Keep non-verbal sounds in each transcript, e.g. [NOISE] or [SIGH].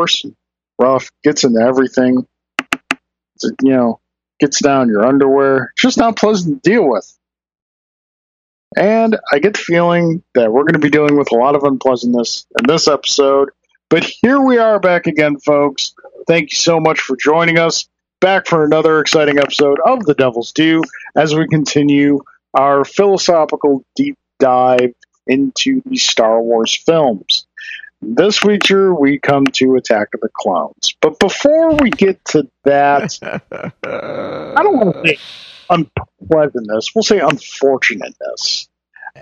Coarse, rough, gets into everything. You know, gets down your underwear. Just not pleasant to deal with. And I get the feeling that we're going to be dealing with a lot of unpleasantness in this episode. But here we are back again, folks. Thank you so much for joining us. Back for another exciting episode of The Devil's Due as we continue our philosophical deep dive into the Star Wars films. This feature, we come to Attack of the Clones. But before we get to that, [LAUGHS] I don't want to say unpleasantness. We'll say unfortunateness.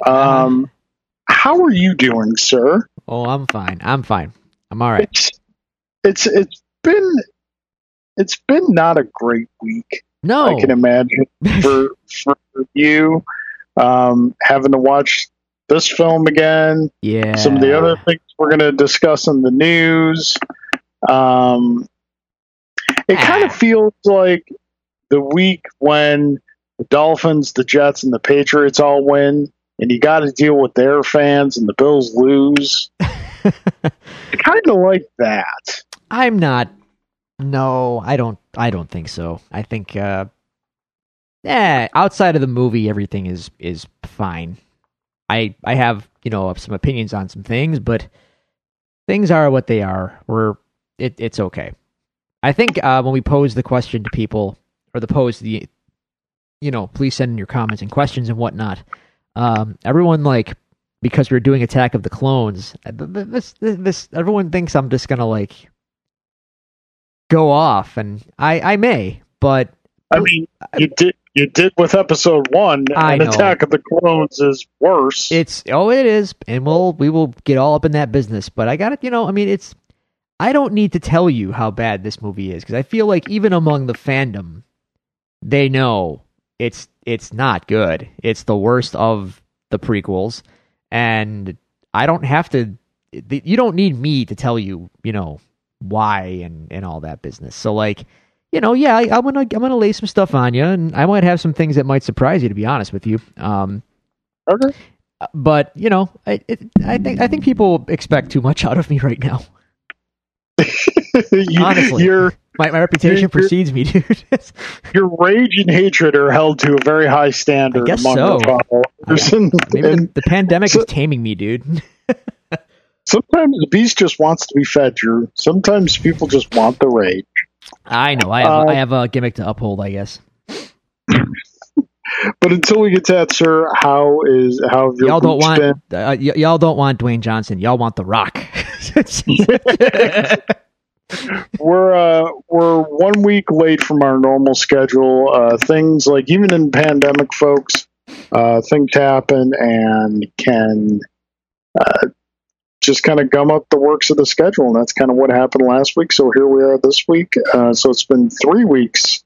Um, how are you doing, sir? Oh, I'm fine. I'm fine. I'm all right. It's it's it's been it's been not a great week. No, I can imagine for [LAUGHS] for you um, having to watch this film again. Yeah. Some of the other things we're going to discuss in the news. Um, it kind of feels like the week when the Dolphins, the Jets, and the Patriots all win, and you got to deal with their fans, and the Bills lose. [LAUGHS] kind of like that. I'm not. No, I don't. I don't think so. I think. uh Yeah, outside of the movie, everything is is fine. I I have you know some opinions on some things, but things are what they are. We're it, it's okay. I think uh, when we pose the question to people, or the pose the, you know, please send in your comments and questions and whatnot. Um, everyone like because we're doing Attack of the Clones. uh, th- th- This this, this everyone thinks I'm just gonna like go off, and I I may, but I mean, you did you did with episode one, I and know. Attack of the Clones is worse. It's oh, it is, and we'll we will get all up in that business. But I got it. You know, I mean, it's. I don't need to tell you how bad this movie is because I feel like even among the fandom, they know it's it's not good. It's the worst of the prequels, and I don't have to. You don't need me to tell you, you know, why and and all that business. So like, you know, yeah, I, I'm gonna I'm gonna lay some stuff on you, and I might have some things that might surprise you. To be honest with you, um, okay. but you know, I, it, I think I think people expect too much out of me right now. [LAUGHS] You- Honestly. your My my reputation You're- precedes me, [LAUGHS] dude. your rage and hatred are held to a very high standard I guess among so. followers. [LAUGHS] And, Maybe the, the pandemic so- is taming me, dude. sometimes the beast just wants to be fed, Drew. Sometimes people just want the rage. I know. I have Uh, I have a gimmick to uphold, I guess. [LAUGHS] But until we get to that, sir, how is how have Y'all don't want uh, y- y'all don't want Dwayne Johnson. Y'all want The Rock. [LAUGHS] We're uh, we're one week late from our normal schedule. Uh, things like even in pandemic, folks, uh, things happen and can uh, just kind of gum up the works of the schedule, and that's kind of what happened last week. So here we are this week. Uh, so it's been three weeks.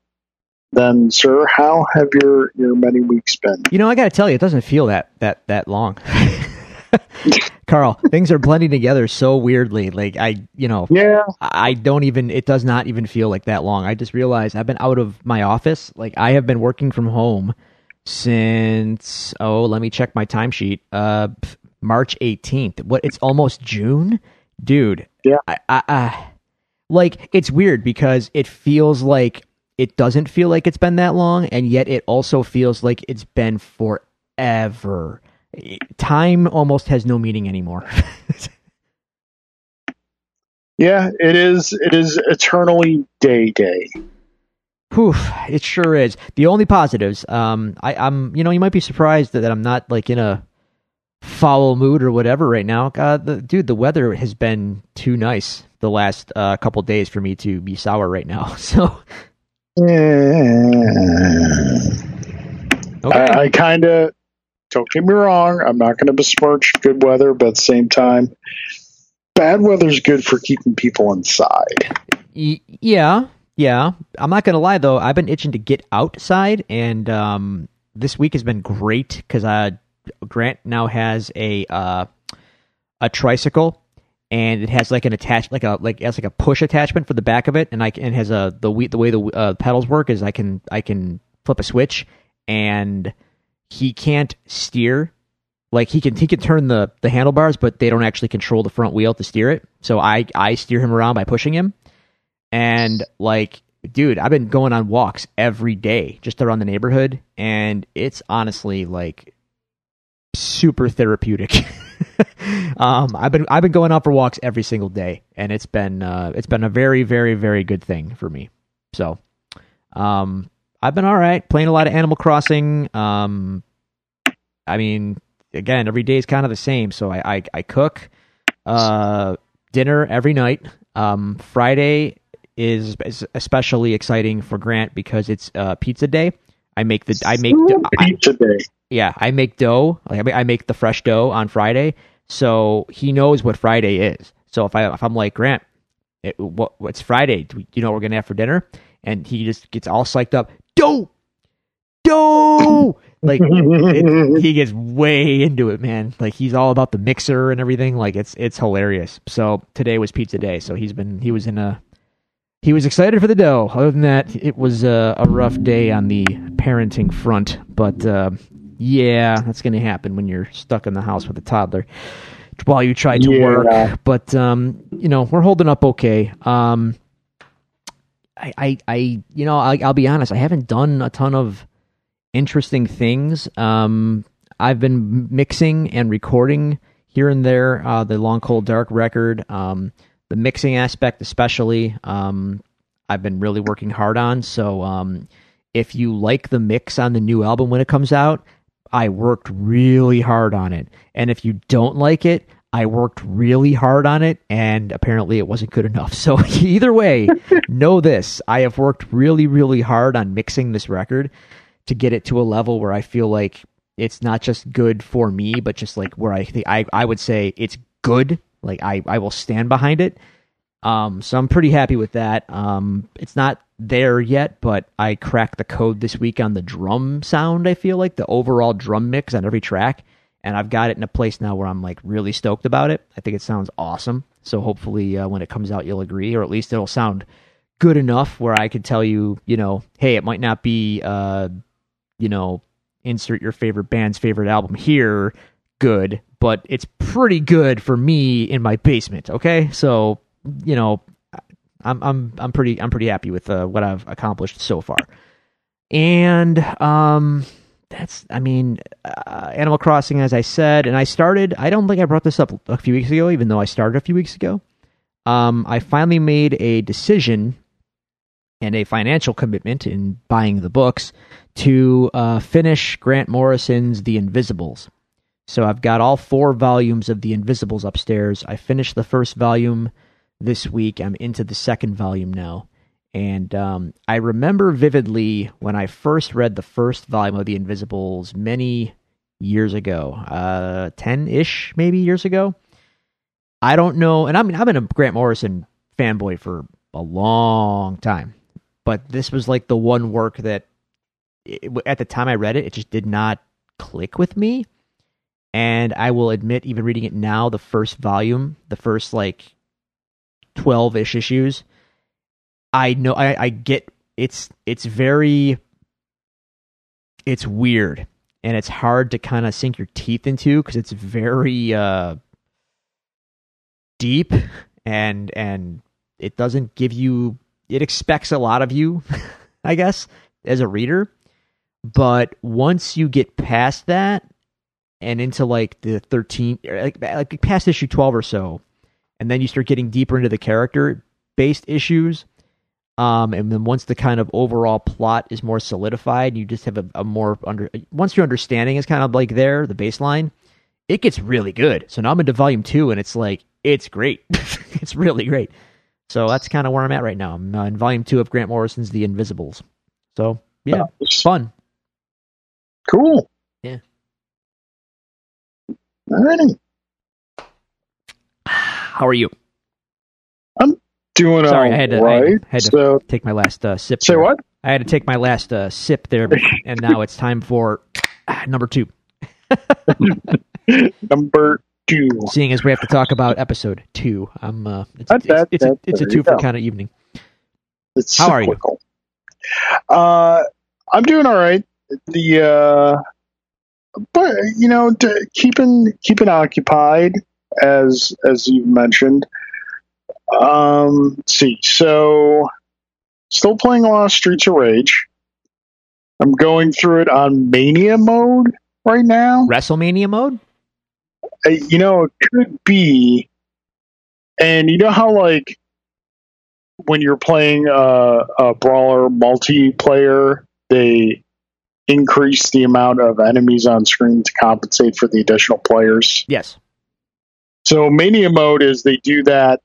Then, sir, how have your your many weeks been? you know, I got to tell you, it doesn't feel that that that long. [LAUGHS] Carl, things are blending together so weirdly. Like I, you know, Yeah, I don't even it does not even feel like that long. I just realized I've been out of my office. Like I have been working from home since oh, let me check my timesheet. Uh March 18th. What it's almost June? Dude. Yeah. I, I, I like it's weird because it feels like it doesn't feel like it's been that long and yet it also feels like it's been forever. Time almost has no meaning anymore. [LAUGHS] yeah, it is. It is eternally day day. Whew, it sure is. The only positives, um, I, I'm, you know, you might be surprised that, that I'm not like in a foul mood or whatever right now. God, the, dude, the weather has been too nice the last uh, couple days for me to be sour right now. [LAUGHS] So, okay, I, I kind of don't get me wrong. I'm not going to besmirch good weather, but at the same time, bad weather's good for keeping people inside. Y- yeah, yeah. I'm not gonna lie though. I've been itching to get outside, and um, this week has been great because uh, Grant now has a uh, a tricycle, and it has like an attach like a like it has like a push attachment for the back of it, and I and has a the the way the uh, pedals work is I can I can flip a switch, and he can't steer like he can he can turn the the handlebars, but they don't actually control the front wheel to steer it. So I I steer him around by pushing him, and like dude, I've been going on walks every day just around the neighborhood, and it's honestly like super therapeutic. [LAUGHS] um, I've been I've been going out for walks every single day, and it's been uh, it's been a very very very good thing for me. So, um, I've been all right playing a lot of Animal Crossing. Um, I mean, again, every day is kind of the same. So I I, I cook uh, dinner every night. Um, Friday is, especially exciting for Grant because it's uh, pizza day. I make the I make pizza I, day. Yeah, I make dough. Like I make the fresh dough on Friday, so he knows what Friday is. So if I if I'm like Grant, it, what what's Friday? Do you know what we're gonna have for dinner? And he just gets all psyched up. Dough, dough. like it, he gets way into it, man. Like he's all about the mixer and everything. Like it's it's hilarious. So today was pizza day. So he's been he was in a he was excited for the dough. Other than that, it was a, a rough day on the parenting front. But uh, yeah, that's going to happen when you're stuck in the house with a toddler while you try to yeah. work. But um, you know, we're holding up okay. Um, I, I, I, you know, I, will be honest. I haven't done a ton of interesting things. Um, I've been mixing and recording here and there. Uh, the Long Cold Dark record. Um, the mixing aspect especially um, i've been really working hard on so um, if you like the mix on the new album when it comes out i worked really hard on it and if you don't like it i worked really hard on it and apparently it wasn't good enough [LAUGHS] so either way [LAUGHS] know this i have worked really really hard on mixing this record to get it to a level where i feel like it's not just good for me but just like where i think i, I would say it's good like I, I will stand behind it. Um, so I'm pretty happy with that. Um, it's not there yet, but I cracked the code this week on the drum sound. I feel like the overall drum mix on every track, and I've got it in a place now where I'm like really stoked about it. I think it sounds awesome. So hopefully, uh, when it comes out, you'll agree, or at least it'll sound good enough where I could tell you, you know, hey, it might not be, uh, you know, insert your favorite band's favorite album here, good, but it's pretty good for me in my basement. Okay, so you know, I'm I'm I'm pretty I'm pretty happy with uh, what I've accomplished so far, and um, that's I mean, uh, Animal Crossing, as I said, and I started. I don't think I brought this up a few weeks ago, even though I started a few weeks ago. Um, I finally made a decision and a financial commitment in buying the books to uh, finish Grant Morrison's The Invisibles. So I've got all four volumes of The Invisibles upstairs. I finished the first volume this week. I'm into the second volume now. And um, I remember vividly when I first read the first volume of The Invisibles many years ago, uh, 10 ish maybe years ago. I don't know. And I mean, I've been a Grant Morrison fanboy for a long time. But this was like the one work that, it, at the time I read it, it just did not click with me. And I will admit, even reading it now, the first volume, the first like 12 ish issues, I know, I, I get it's, it's very, it's weird and it's hard to kind of sink your teeth into because it's very, uh, deep and, and it doesn't give you, it expects a lot of you, [LAUGHS] I guess, as a reader. But once you get past that, and into like the 13 like, like past issue 12 or so and then you start getting deeper into the character based issues um, and then once the kind of overall plot is more solidified you just have a, a, more under once your understanding is kind of like there the baseline it gets really good. So now i'm into volume two and it's like it's great. [LAUGHS] It's really great. So that's kind of where i'm at right now. I'm uh, in volume two of grant morrison's the invisibles. So yeah fun. Cool. Yeah. Alrighty. How are you? I'm doing Sorry, I had to, right. I had to so, take my last uh, sip. Say there. what? I had to take my last uh, sip there, [LAUGHS] and now it's time for uh, number two. [LAUGHS] number two. Seeing as we have to talk about episode two, I'm. Uh, it's, that, that, it's, that, it's, a, it's a two for kind of evening. It's How are you? Uh, I'm doing all right. The uh, but you know, keeping keeping occupied as as you've mentioned. Um, let's see, so still playing a lot of Streets of Rage. I'm going through it on Mania mode right now. WrestleMania mode. Uh, you know, it could be, and you know how like when you're playing a, a brawler multiplayer, they increase the amount of enemies on screen to compensate for the additional players. Yes. So mania mode is they do that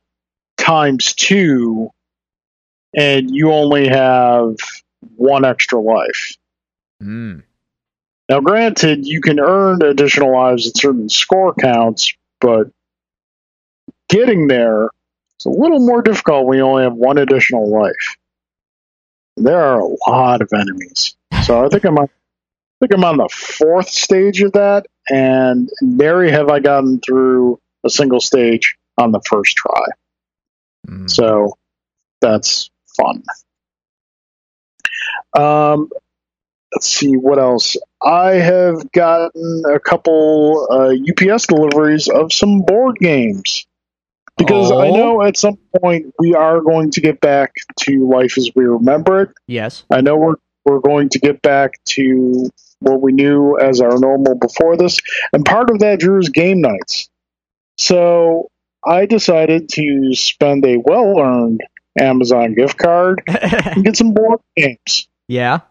times two, and you only have one extra life. Mm. Now, granted, you can earn additional lives at certain score counts, but getting there is a little more difficult when you only have one additional life. There are a lot of enemies, so I think I'm on, I think I'm on the fourth stage of that, and nary have I gotten through a single stage on the first try. Mm. So that's fun. Um, let's see what else. I have gotten a couple uh, UPS deliveries of some board games because I Oh. know at some point we are going to get back to life as we remember it. Yes. I know we're we're going to get back to what we knew as our normal before this, and part of that Drew is game nights. So I decided to spend a well earned Amazon gift card and get some board games. [LAUGHS] yeah.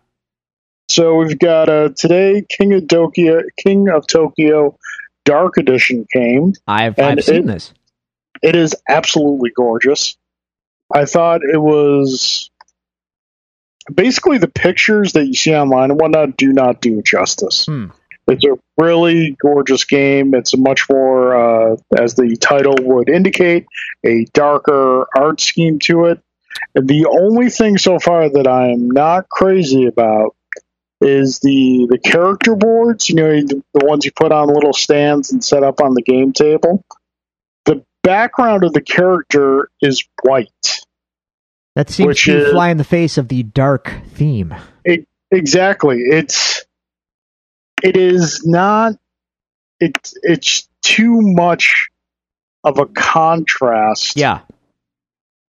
So we've got uh, today King of Tokyo, King of Tokyo Dark Edition came. I've I've seen it- this. It is absolutely gorgeous. I thought it was basically the pictures that you see online and whatnot do not do it justice. Hmm. It's a really gorgeous game. It's a much more, uh, as the title would indicate, a darker art scheme to it. And the only thing so far that I'm not crazy about is the the character boards. You know, the, the ones you put on little stands and set up on the game table. The background of the character is white. That seems to is- fly in the face of the dark theme. Exactly. It's it is not it it's too much of a contrast Yeah.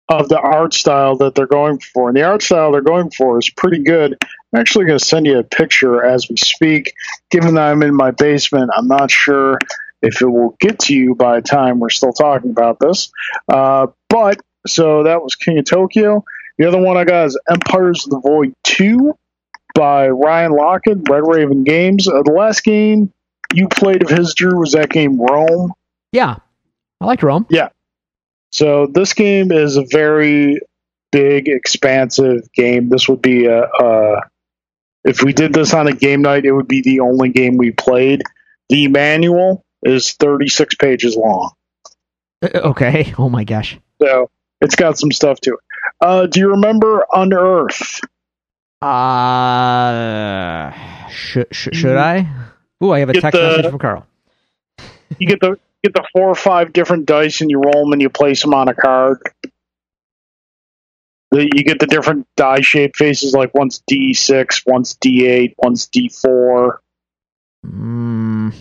of the art style that they're going for. And the art style they're going for is pretty good. I'm actually going to send you a picture as we speak. Given that I'm in my basement, I'm not sure if it will get to you by the time we're still talking about this. Uh, but so that was King of Tokyo. The other one I got is Empires of the Void 2 by Ryan Laukat, Red Raven Games. Uh, the last game you played of his, Drew, was that game Rome. Yeah. I like Rome. Yeah. So this game is a very big, expansive game. This would be a, a if we did this on a game night, it would be the only game we played. The manual is 36 pages long, Uh, Okay. [LAUGHS] Oh my gosh. so it's got some stuff to it. Uh, do you remember Unearth? Uh, should sh- should I? Ooh, I have a Get text the- message from Carl. You get the get the four or five different dice and you roll them and you place them on a card. The, you get the different die shape faces like one's D6, one's D8, one's D4. Mm,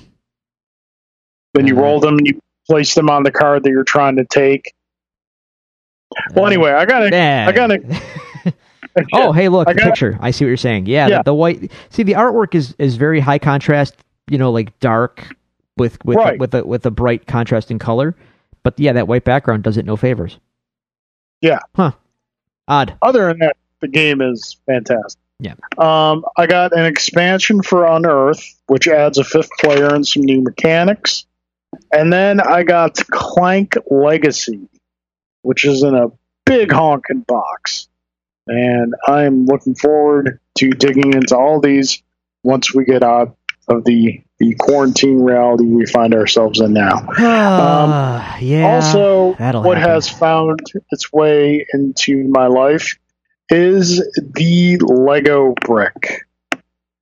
Then you Mhm. roll them and you place them on the card that you're trying to take. Well, anyway, I got yeah. I gotta- [LAUGHS] oh, hey, look, I the picture. I see what you're saying. Yeah, Yeah. The, the white. See, the artwork is is very high contrast. You know, like dark with with Right. with a with a bright contrasting color. But yeah, that white background does it no favors. Yeah. Huh. Odd. Other than that, the game is fantastic. Yeah. Um, I got an expansion for Unearth, which adds a fifth player and some new mechanics. And then I got Clank Legacy, which is in a big honking box. And I'm looking forward to digging into all these once we get out of the, the quarantine reality we find ourselves in now. [SIGHS] Ah, yeah. also, what happen. has found its way into my life is the Lego brick.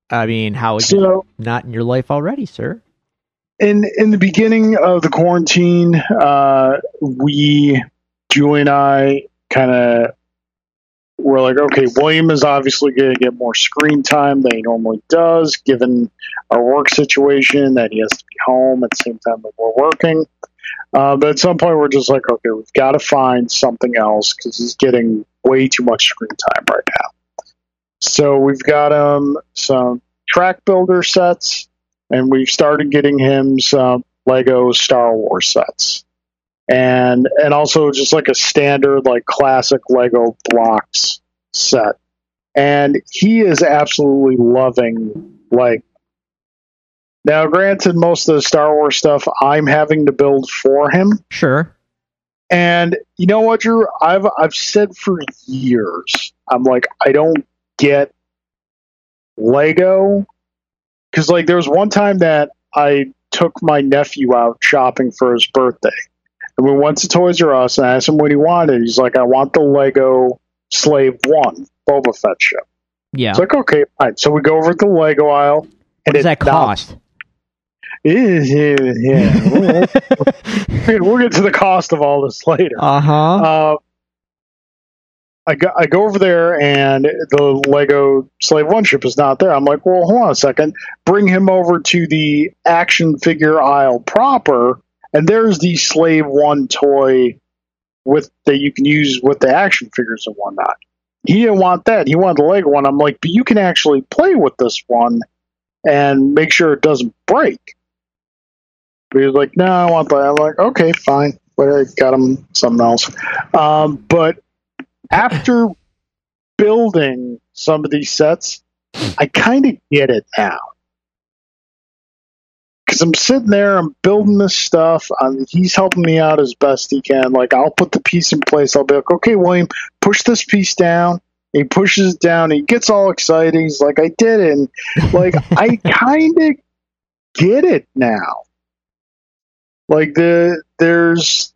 I mean, how is it So, not in your life already, sir? in in the beginning of the quarantine, uh, we, Julie and I, kind of we're like, okay, William is obviously going to get more screen time than he normally does, given our work situation that he has to be home at the same time that we're working. Uh, but at some point, we're just like, okay, we've got to find something else because he's getting way too much screen time right now. So we've got him some track builder sets, and we've started getting him some Lego Star Wars sets and and also just like a standard like classic Lego blocks set. And he is absolutely loving like now granted most of the Star Wars stuff I'm having to build for him. Sure. And you know what, Drew? I've I've said for years, I'm like, I don't get Lego because like there was one time that I took my nephew out shopping for his birthday, and we went to Toys R Us and I asked him what he wanted. He's like, I want the Lego Slave One Boba Fett ship. Yeah. It's like, okay, fine. So we go over to the Lego aisle. what and does it that cost? Is [LAUGHS] yeah. [LAUGHS] we'll, we'll get to the cost of all this later. Uh-huh. Uh, I go, I go over there and the Lego Slave One ship is not there. I'm like, well, hold on a second. Bring him over to the action figure aisle proper, and there's the Slave One toy with that you can use with the action figures and whatnot. He didn't want that. He wanted the Lego one. I'm like, but you can actually play with this one and make sure it doesn't break. But he was like, no, I want that. I'm like, okay, fine. But I got him something else. Um, but after building some of these sets, I kind of get it now. Because I'm sitting there, I'm building this stuff. Um, he's helping me out as best he can. Like, I'll put the piece in place. I'll be like, okay, William, push this piece down. He pushes it down. He gets all excited. He's like, I did it. And, like, [LAUGHS] I kind of get it now. Like, the there's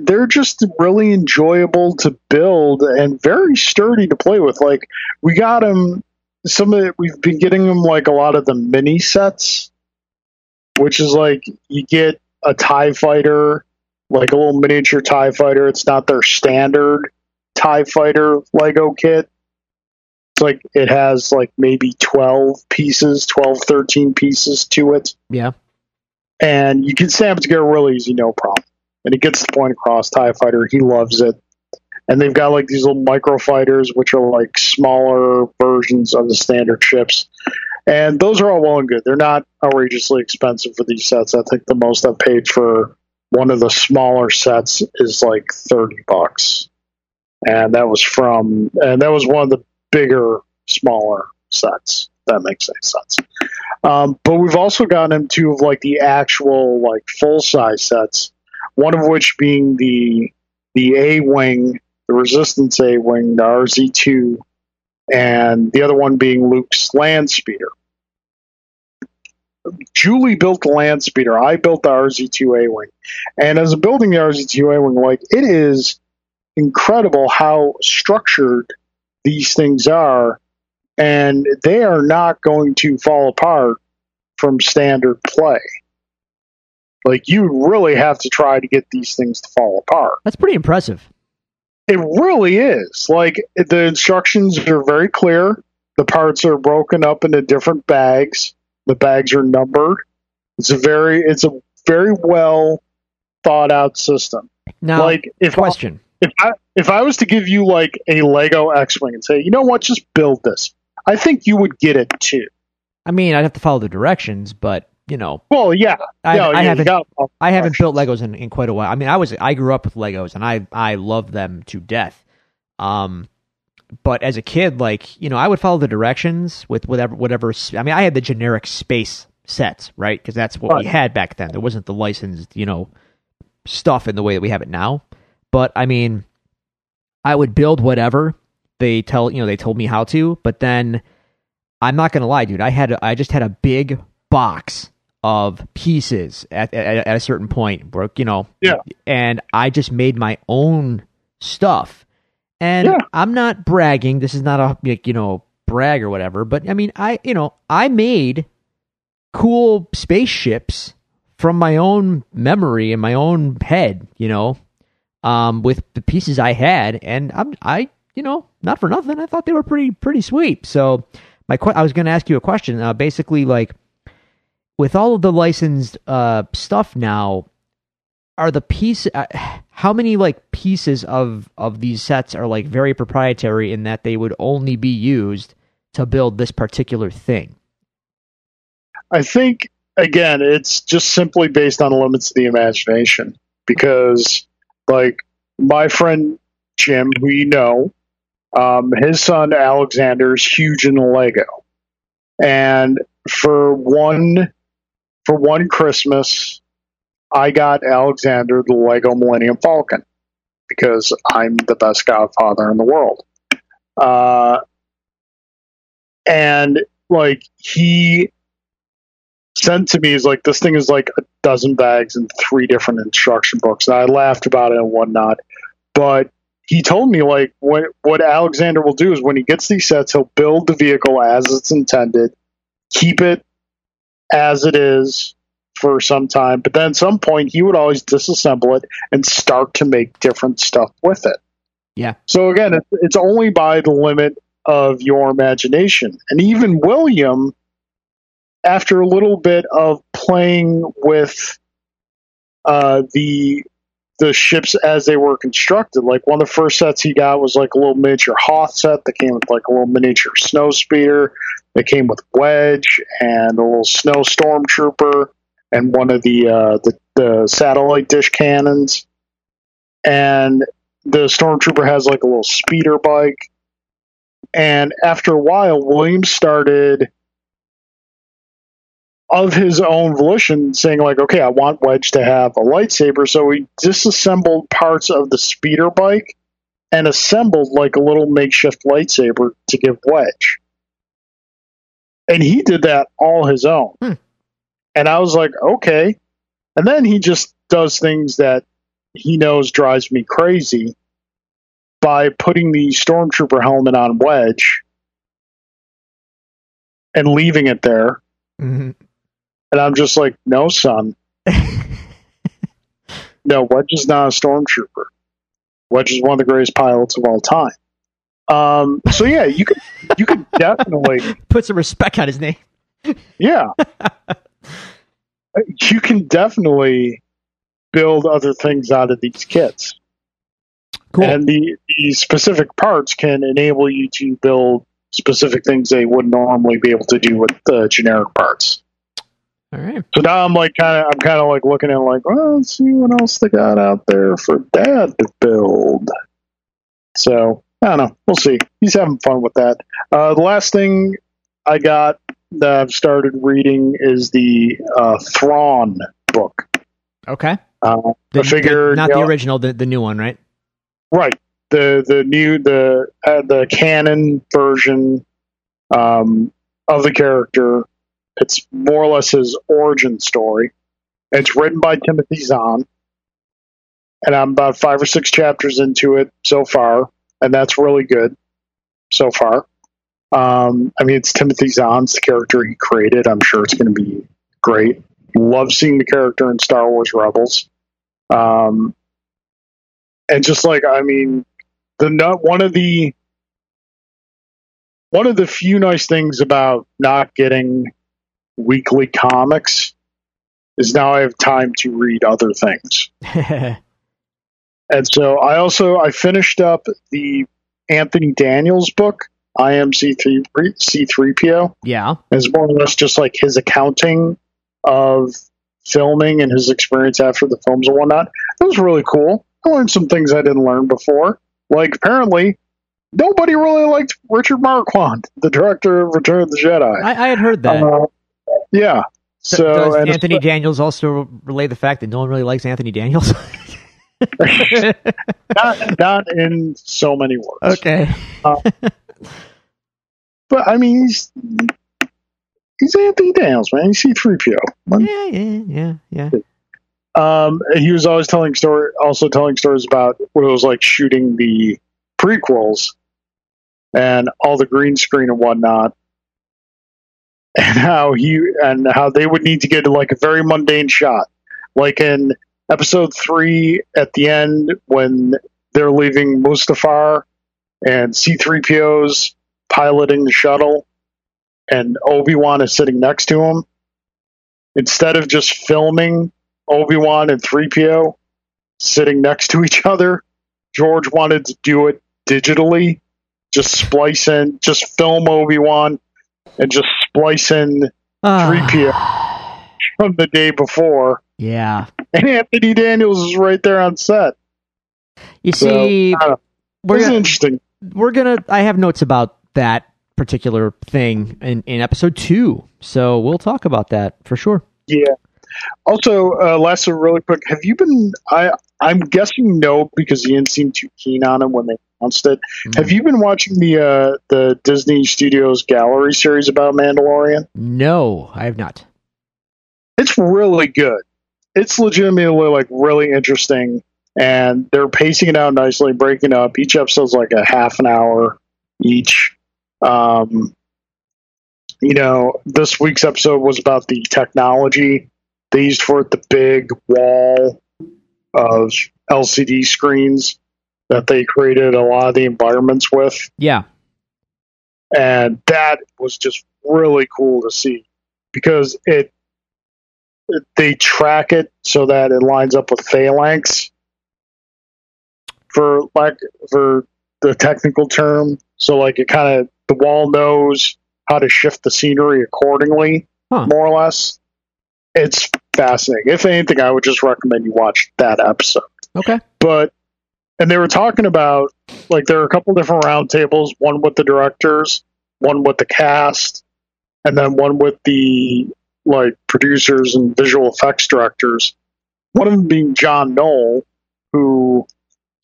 they're just really enjoyable to build and very sturdy to play with. Like we got them some of it, we've been getting them like a lot of the mini sets, which is like you get a Tie Fighter, like a little miniature Tie Fighter. It's not their standard Tie Fighter Lego kit. It's like it has like maybe 12 pieces, 12, 13 pieces to it. Yeah. And you can snap it together real easy, no problem and it gets the point across. Tie Fighter, he loves it. And they've got like these little micro fighters, which are like smaller versions of the standard ships. And those are all well and good. They're not outrageously expensive for these sets. I think the most I've paid for one of the smaller sets is like thirty bucks, and that was from and that was one of the bigger, smaller sets. That makes any sense. Um, but we've also gotten into of like the actual like full size sets one of which being the the A wing, the Resistance A wing, the RZ two, and the other one being Luke's land speeder. Julie built the land speeder. I built the RZ two A wing, and as a building the RZ two A wing, like it is incredible how structured these things are, and they are not going to fall apart from standard play. Like you really have to try to get these things to fall apart. That's pretty impressive. It really is. Like the instructions are very clear. The parts are broken up into different bags. The bags are numbered. It's a very it's a very well thought out system. Now, like if question. I, if I if I was to give you like a Lego X-wing and say, "You know what? Just build this." I think you would get it too. I mean, I'd have to follow the directions, but you know, Well, yeah. I, No, I haven't got- I haven't built Legos in, in quite a while. I mean, I was I grew up with Legos and I I love them to death. Um, but as a kid, like you know, I would follow the directions with whatever whatever. I mean, I had the generic space sets, right? Because that's what we had back then. There wasn't the licensed, you know, stuff in the way that we have it now. But I mean, I would build whatever they tell you know they told me how to. But then I'm not gonna lie, dude. I had I just had a big box of pieces at, at at a certain point, where you know, Yeah. and I just made my own stuff. And Yeah. I'm not bragging. This is not a like, you know brag or whatever. But I mean, I you know I made cool spaceships from my own memory and my own head. You know, um, with the pieces I had, and I'm I you know, not for nothing. I thought they were pretty pretty sweet. So my que- I was going to ask you a question. Uh, basically, like with all of the licensed uh, stuff now, are the piece uh, how many like pieces of of these sets are like very proprietary in that they would only be used to build this particular thing? I think again, it's just simply based on the limits of the imagination because, like my friend Jim, you know, um, his son Alexander is huge in Lego, and for one for one Christmas, I got Alexander the Lego Millennium Falcon because I'm the best godfather in the world. Uh, and like he sent to me is like this thing is like a dozen bags and three different instruction books. And I laughed about it and whatnot. But he told me like what what Alexander will do is when he gets these sets, he'll build the vehicle as it's intended, keep it as it is for some time, but then at some point he would always disassemble it and start to make different stuff with it. Yeah. So again, it's, it's only by the limit of your imagination. And even William, after a little bit of playing with uh, the the ships as they were constructed, like one of the first sets he got was like a little miniature Hoth set that came with like a little miniature snow speeder. That came with Wedge and a little snow stormtrooper and one of the uh, the, the satellite dish cannons. And the stormtrooper has like a little speeder bike. And after a while, Williams started of his own volition saying like okay i want wedge to have a lightsaber. So he disassembled parts of the speeder bike and assembled like a little makeshift lightsaber to give wedge. And he did that all his own. Hmm. and i was like okay. And then he just does things that he knows drives me crazy by putting the stormtrooper helmet on wedge and leaving it there. Mhm. And I'm just like, no, son. [LAUGHS] No, Wedge is not a stormtrooper. Wedge is one of the greatest pilots of all time. Um, so yeah, you could you could [LAUGHS] definitely Put some respect on his name. yeah, [LAUGHS] you can definitely build other things out of these kits, Cool. and the the specific parts can enable you to build specific things they would normally be able to do with the generic parts. All right. So now I'm like kind of I'm kind of like looking at like, well, let's see what else they got out there for Dad to build. So I don't know. We'll see. He's having fun with that. Uh, the last thing I got that I've started reading is the uh, Thrawn book. Okay. Uh, The, I figure the- not the know, original, the, the new one, right? right the the new the uh, the canon version um, of the character. It's more or less his origin story. It's written by Timothy Zahn, and I'm about five or six chapters into it so far, and that's really good so far. Um, I mean, it's Timothy Zahn's character he created. I'm sure it's going to be great. Love seeing the character in Star Wars Rebels. Um, and just like I mean, the one of the one of the few nice things about not getting weekly comics is now I have time to read other things. [LAUGHS] And so I also I finished up the Anthony Daniels book, I am C3 C3PO. yeah. It's more or less just like his accounting of filming and his experience after the films and whatnot. It was really cool. I learned some things I didn't learn before. Like apparently nobody really liked Richard Marquand, the director of Return of the Jedi. I, I had heard that. Uh, yeah. So Does Anthony Daniels also relay the fact that no one really likes Anthony Daniels? [LAUGHS] [LAUGHS] not not in so many words. okay. But I mean he's he's Anthony Daniels, man. He's C three PO. Yeah, yeah, yeah, yeah. Um, he was always telling story, also telling stories about what it was like shooting the prequels and all the green screen and whatnot, and how he and how they would need to get like a very mundane shot, like in episode three at the end when they're leaving Mustafar and C3PO's piloting the shuttle, and Obi Wan is sitting next to him. Instead of just filming Obi Wan and 3PO sitting next to each other, George wanted to do it digitally. Just splice in, just film Obi Wan and just splice in Ah. 3PO from the day before. Yeah. And Anthony Daniels is right there on set. You So, see, uh, we're gonna, interesting. we're gonna. I have notes about that particular thing in in episode two, so we'll talk about that for sure. Yeah. Also, uh, lastly, really quick, have you been? I I'm guessing no because you didn't seem too keen on him when they announced it. Mm. Have you been watching the uh, the Disney Studios Gallery series about Mandalorian? No, I have not. It's really good. It's legitimately like really interesting, and they're pacing it out nicely, breaking up. Each episode's like a half an hour each. Um, you know, this week's episode was about the technology they used for it, the big wall of LCD screens that they created a lot of the environments with Yeah. and that was just really cool to see because it, they track it so that it lines up with parallax for like for the technical term so like it kind of the wall knows how to shift the scenery accordingly Huh. more or less it's fascinating if anything i would just recommend you watch that episode Okay. but and they were talking about like there are a couple different roundtables one with the directors one with the cast and then one with the like producers and visual effects directors. One of them being john knoll who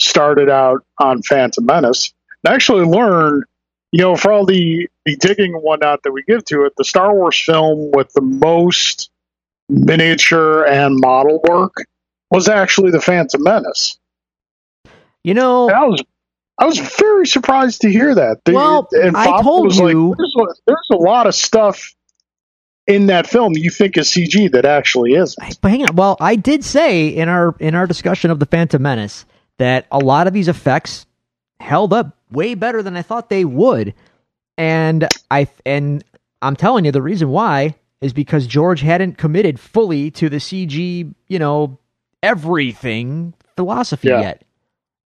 started out on phantom menace. And actually learned you know for all the the digging and whatnot that we give to it the star wars film with the most miniature and model work was actually the phantom menace You know, and I was I was very surprised to hear that. They- Well, I told was like, you- there's, a, there's a lot of stuff in that film you think is CG that actually isn't. but hang on. Well, I did say in our in our discussion of the Phantom Menace that a lot of these effects held up way better than I thought they would, and I and I'm telling you the reason why is because George hadn't committed fully to the CG, you know, everything philosophy Yeah. yet.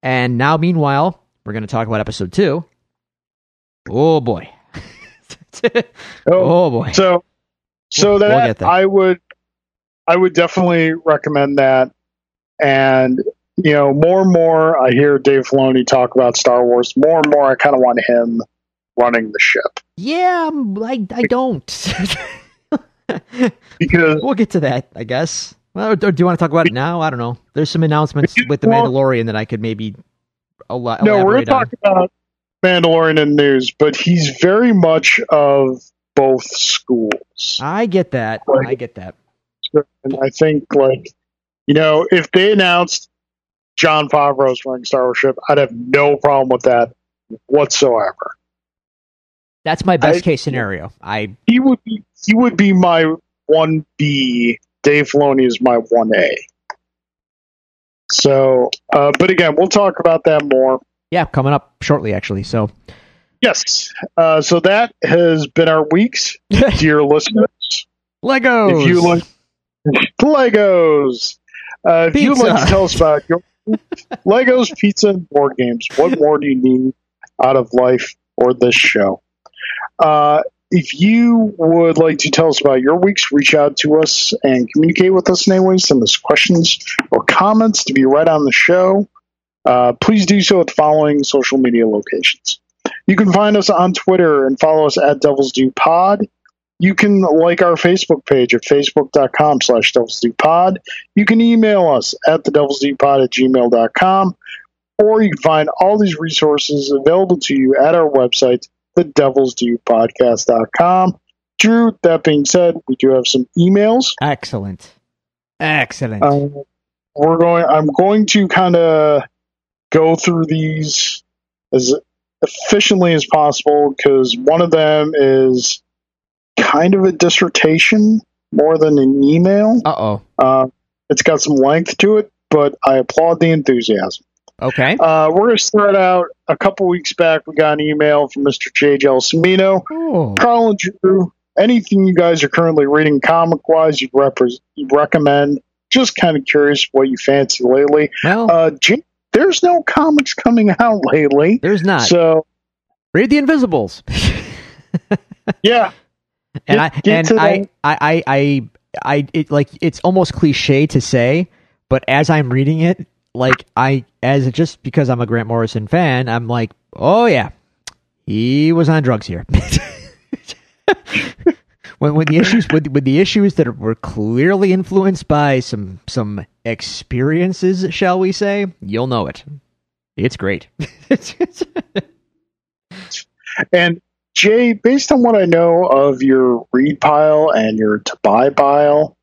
And now, meanwhile, we're going to talk about episode two. Oh boy. [LAUGHS] oh boy. So so We'll- we'll that. I would I would definitely recommend that. And you know, more and more I hear Dave Filoni talk about Star Wars. More and more I kind of want him running the ship Yeah, I I don't. [LAUGHS] because we'll get to that, I guess. Well, or do you want to talk about it now? I don't know. There's some announcements with the Mandalorian that I could maybe el- no, we're going to talk about Mandalorian and news, but he's very much of both schools. I get that. Right. I get that. And I think, like, you know, if they announced Jon Favreau's running Star Wars ship, I'd have no problem with that whatsoever. That's my best I- case scenario. I He would be he would be my one B. Dave Filoni is my one A. So, uh, but again, we'll talk about that more. yeah, coming up shortly actually. So Yes. Uh, so that has been our weeks, [LAUGHS] dear listeners. Legos. If you like Legos, uh, if you'd like to tell us about your [LAUGHS] Legos, pizza, and board games, what more do you need out of life or this show? Uh, if you would like to tell us about your weeks, reach out to us and communicate with us in any way. Send us questions or comments to be right on the show. Uh, please do so at the following social media locations. You can find us on Twitter and follow us at Devils Due Pod. You can like our Facebook page at facebook.com slash Devils Due Pod. You can email us at the Devils Due Pod at gmail.com. Or you can find all these resources available to you at our website, the Devils Due Podcast.com. Drew, that being said, we do have some emails. Excellent. Excellent. Um, we're going. I'm going to kind of go through these as efficiently as possible because one of them is kind of a dissertation more than an email. uh oh. Uh, it's got some length to it, but I applaud the enthusiasm. Okay. Uh, we're going to start out a couple weeks back. We got an email from Mr. J. Gelsomino. Oh. Carl and Drew, anything you guys are currently reading comic wise you'd, repre- you'd recommend? Just kind of curious what you fancy lately. Well, Uh, J- there's no comics coming out lately. there's not. So, Read the Invisibles. [LAUGHS] yeah. and Get- I get and I. I I I I it like it's almost cliche to say, but as I'm reading it, like I as just because I'm a Grant Morrison fan, I'm like, oh yeah, he was on drugs here. [LAUGHS] when when the issues with with the issues that were clearly influenced by some some experiences, shall we say, you'll know it. It's great. [LAUGHS] And Jay, based on what I know of your read pile and your to buy pile,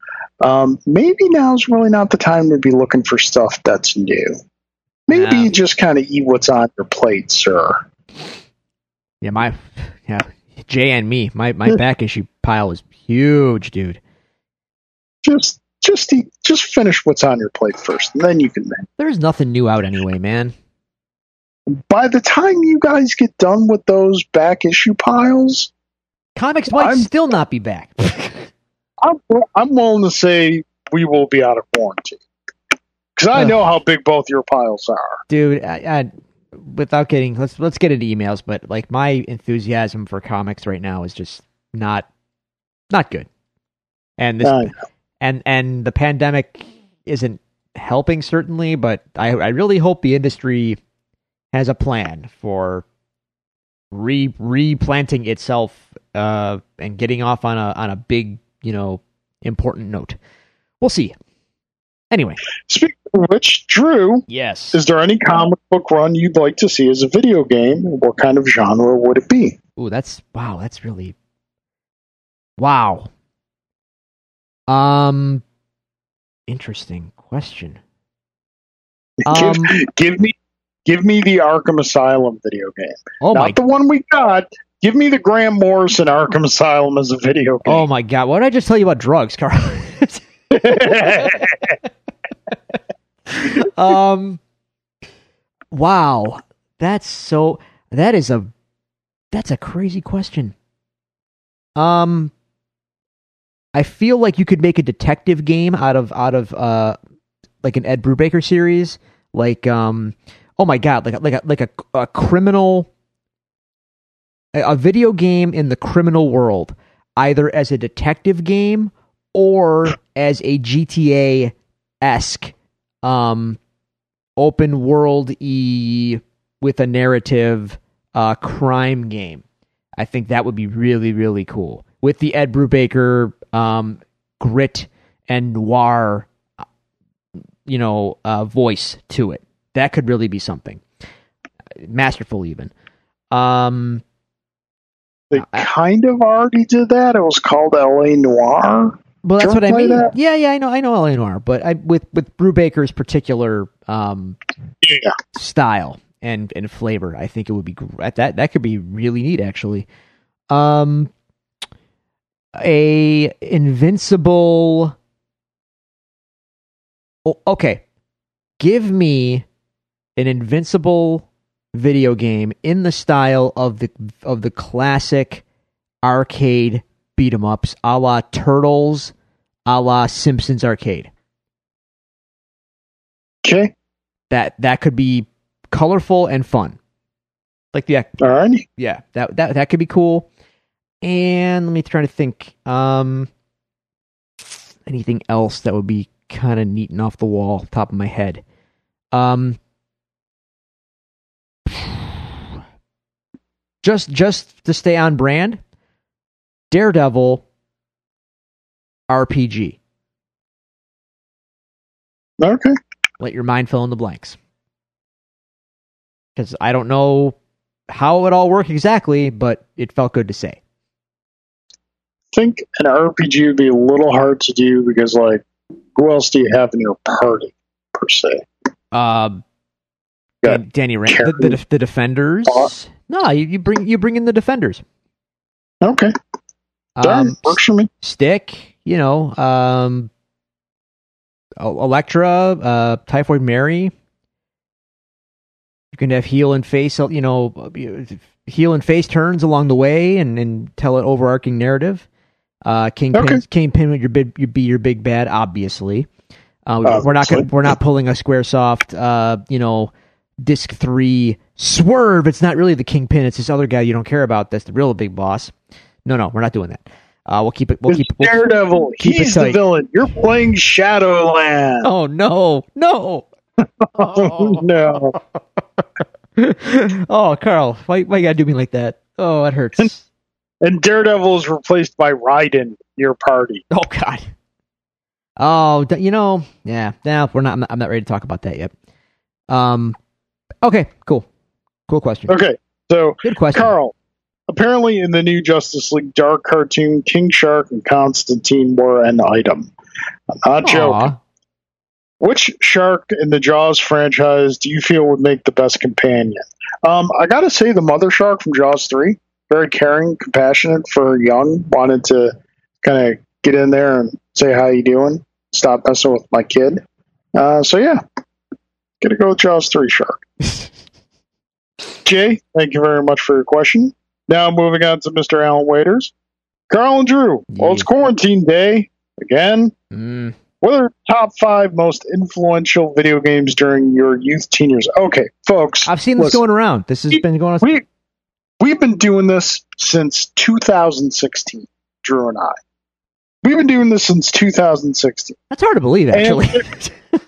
um, maybe now's really not the time to be looking for stuff that's new. Maybe Yeah. you just kind of eat what's on your plate, sir. Yeah, my yeah, Jay and me, my my back issue pile is huge, dude. Just, just eat, just finish what's on your plate first, and then you can. There's nothing new out anyway, man. By the time you guys get done with those back issue piles, Comics might I'm- still not be back. [LAUGHS] I'm, I'm willing to say we will be out of warranty because I know how big both your piles are. dude, I, I, without getting let's let's get into emails, but like my enthusiasm for comics right now is just not not good. And this know. and and the pandemic isn't helping certainly, but I I really hope the industry has a plan for re replanting itself uh and getting off on a on a big, you know, important note. We'll see. Anyway, Speaking of which, Drew, yes. is there any comic book run you'd like to see as a video game? What kind of genre would it be? Ooh, that's wow, that's really wow. Um interesting question. [LAUGHS] Um give, give me, give me the Arkham Asylum video game, oh my not the one we got. Give me the Graham Morrison Arkham Asylum as a video oh my god, what did I just tell you about drugs, Carl? [LAUGHS] um wow. That's so that is a that's a crazy question. Um i feel like you could make a detective game out of out of uh like an ed brubaker series. Like um oh my god like a, like a, like a, a criminal a, video game in the criminal world either as a detective game or [COUGHS] as a gta esque um open world e with a narrative uh crime game. I think that would be really really cool. With the ed brubaker um grit and noir you know uh voice to it. That could really be something. Masterful even. Um they I- kind of already did that. It was called L.A. Noire. Well, that's what I mean. that? Yeah, yeah, I know, I know LA Noire, but I with with Brubaker's particular um Yeah. style and and flavor, I think it would be that that could be really neat actually. Um, a invincible. Oh, okay, give me an invincible video game in the style of the of the classic arcade beat 'em ups, a la Turtles, a la Simpsons arcade. Okay. That that could be colorful and fun. Like the All right. yeah, that that that could be cool. And let me try to think. Um, anything else that would be kind of neat and off the wall, top of my head. Um, just just to stay on brand, Daredevil RPG. Okay. Let your mind fill in the blanks. Because I don't know how it would all work exactly, but it felt good to say. I think an RPG would be a little hard to do because, like, who else do you have in your party per se? Um, Dan- Danny Rand, the, the, def- the defenders. Boss. No, you, you bring you bring in the defenders. Okay. Um, Works for me. Stick, you know, um, Elektra, uh, Typhoid Mary. You can have heel and face, you know, heel and face turns along the way, and, and tell an overarching narrative. Uh, Kingpin, Okay. Kingpin would your big, you'd be your big bad, obviously. Uh, we're not gonna, we're not pulling a SquareSoft, uh, you know, disc three swerve. It's not really the Kingpin. It's this other guy you don't care about. That's the real big boss. No, no, we're not doing that. Uh, we'll keep it. We'll It's keep. We'll, Daredevil. keep He's the villain. You're playing Shadowland. oh no, no. [LAUGHS] Oh, no. [LAUGHS] oh, Carl, why, why you gotta do me like that? Oh, it hurts. And Daredevil is replaced by Raiden, your party. Oh God. Oh, you know, yeah. Now we're not. I'm, not. I'm not ready to talk about that yet. Um. Okay. Cool. Cool question. Okay, so Good question. Carl, apparently in the new Justice League Dark cartoon, King Shark and Constantine were an item. I'm not joking. Aw. Which shark in the Jaws franchise do you feel would make the best companion? Um, I gotta say, the mother shark from Jaws 3, very caring, compassionate for young, wanted to kind of get in there and say, How you doing? Stop messing with my kid. Uh, so, yeah, gonna go with Jaws 3 shark. [LAUGHS] Jay, thank you very much for your question. Now moving on to Mr. Alan Waiters. Carl and Drew, well, it's quarantine day again. Mm, What are the top five most influential video games during your youth teen years? Okay, folks, I've seen this listen, going around. This has We- been going on. we we've been doing this since 2016. Drew and I, we've been doing this since 2016. That's hard to believe, actually.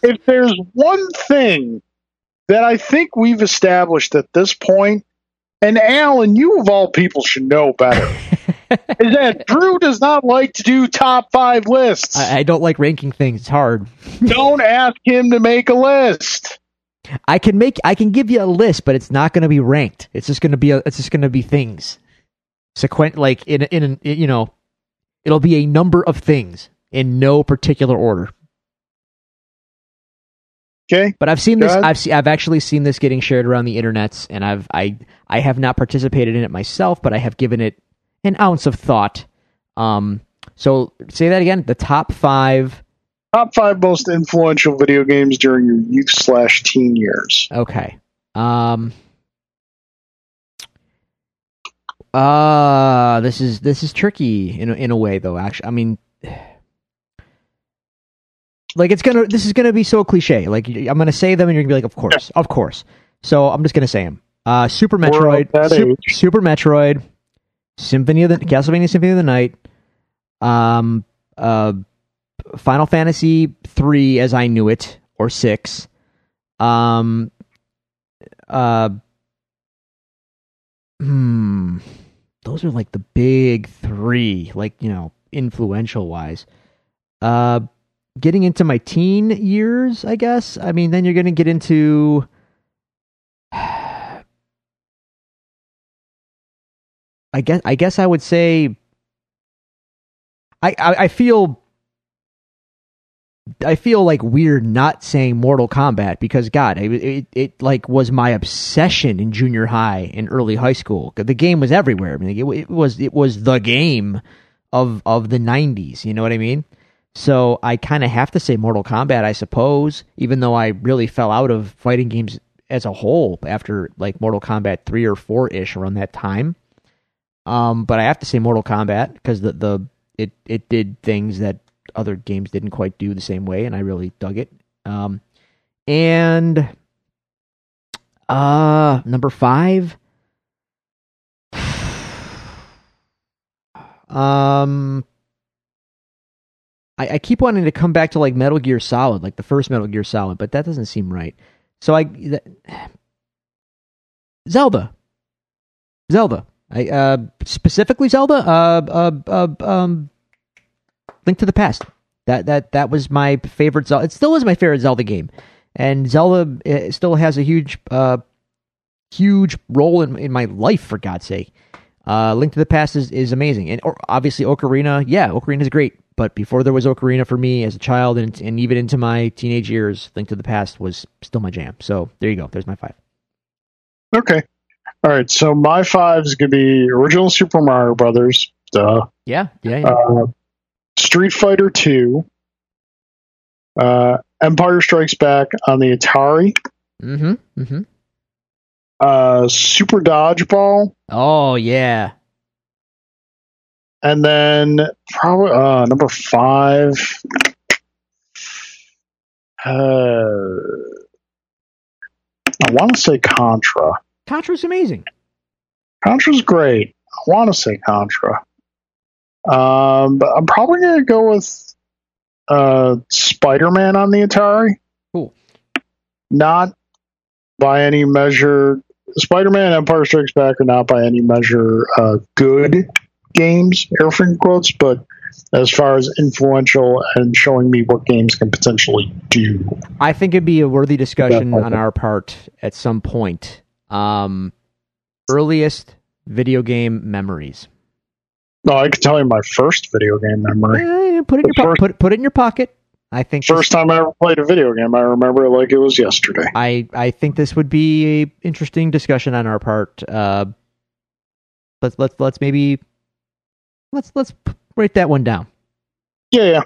If there's one thing that I think we've established at this point, and Alan, you of all people should know better, [LAUGHS] is that Drew does not like to do top five lists. I, I don't like ranking things. It's hard. Don't ask him to make a list. I can make. I can give you a list, but it's not going to be ranked. It's just going to be. A, it's just going to be things. Sequent like in a- in you know, it'll be a number of things in no particular order. Okay. But I've seen this. ahead. I've se- I've actually seen this getting shared around the internets, and I've I I have not participated in it myself, but I have given it an ounce of thought. Um. So say that again. The top five. Top five most influential video games during your youth slash teen years. Okay. Um. Uh this is this is tricky in a, in a way though. Actually, I mean, like it's gonna this is gonna be so cliche. Like I'm gonna say them and you're gonna be like, of course, of course. So I'm just gonna say them. Uh, Super Metroid, of that Sup- age. Super Metroid, Symphony of the Castlevania Symphony of the Night, um, uh, Final Fantasy three as I knew it or six, um, uh, hmm, those are like the big three, like you know, influential wise. Uh, getting into my teen years, I guess. I mean, then you're gonna get into. [SIGHS] I guess I guess I would say I, I, I feel I feel like weird not saying Mortal Kombat because God, it, it it like was my obsession in junior high and early high school. The game was everywhere. I mean, it, it was it was the game of of the '90s. You know what I mean? So I kind of have to say Mortal Kombat, I suppose, even though I really fell out of fighting games as a whole after like Mortal Kombat three or four ish around that time. Um, but I have to say Mortal Kombat because the the it it did things that other games didn't quite do the same way, and I really dug it. Um, and uh, number five. [SIGHS] Um, I, I keep wanting to come back to like Metal Gear Solid, like the first Metal Gear Solid, but that doesn't seem right. So I that, [SIGHS] Zelda, Zelda. I uh specifically Zelda. Uh, uh, uh um, Link to the Past. That that that was my favorite Zelda. It still is my favorite Zelda game, and Zelda uh, still has a huge uh huge role in in my life. For God's sake, uh, Link to the Past is, is amazing, and or, obviously Ocarina. Yeah, Ocarina is great. But before there was Ocarina for me as a child, and and even into my teenage years, Link to the Past was still my jam. So there you go. There's my five. Okay. All right. So my five is going to be original Super Mario Brothers, duh. Yeah, yeah, yeah. Uh, Street Fighter 2, uh, Empire Strikes Back on the Atari, mm-hmm. Mm-hmm. uh, Super Dodgeball, Oh yeah. and then probably uh, number five. Uh, I want to say Contra. Contra's amazing. Contra's great. I want to say Contra. Um, but I'm probably going to go with uh, Spider Man on the Atari. Cool. Not by any measure. Spider Man Empire Strikes Back are not by any measure uh, good games, air finger quotes, but as far as influential and showing me what games can potentially do. I think it'd be a worthy discussion on our part at some point. Um, earliest video game memories. No, I can tell you my first video game memory. Eh, put it in your po- first- put put it in your pocket. I think this- First time I ever played a video game, I remember it like it was yesterday. I I think this would be a interesting discussion on our part. Uh, let's let's let's maybe let's let's write that one down. Yeah, yeah.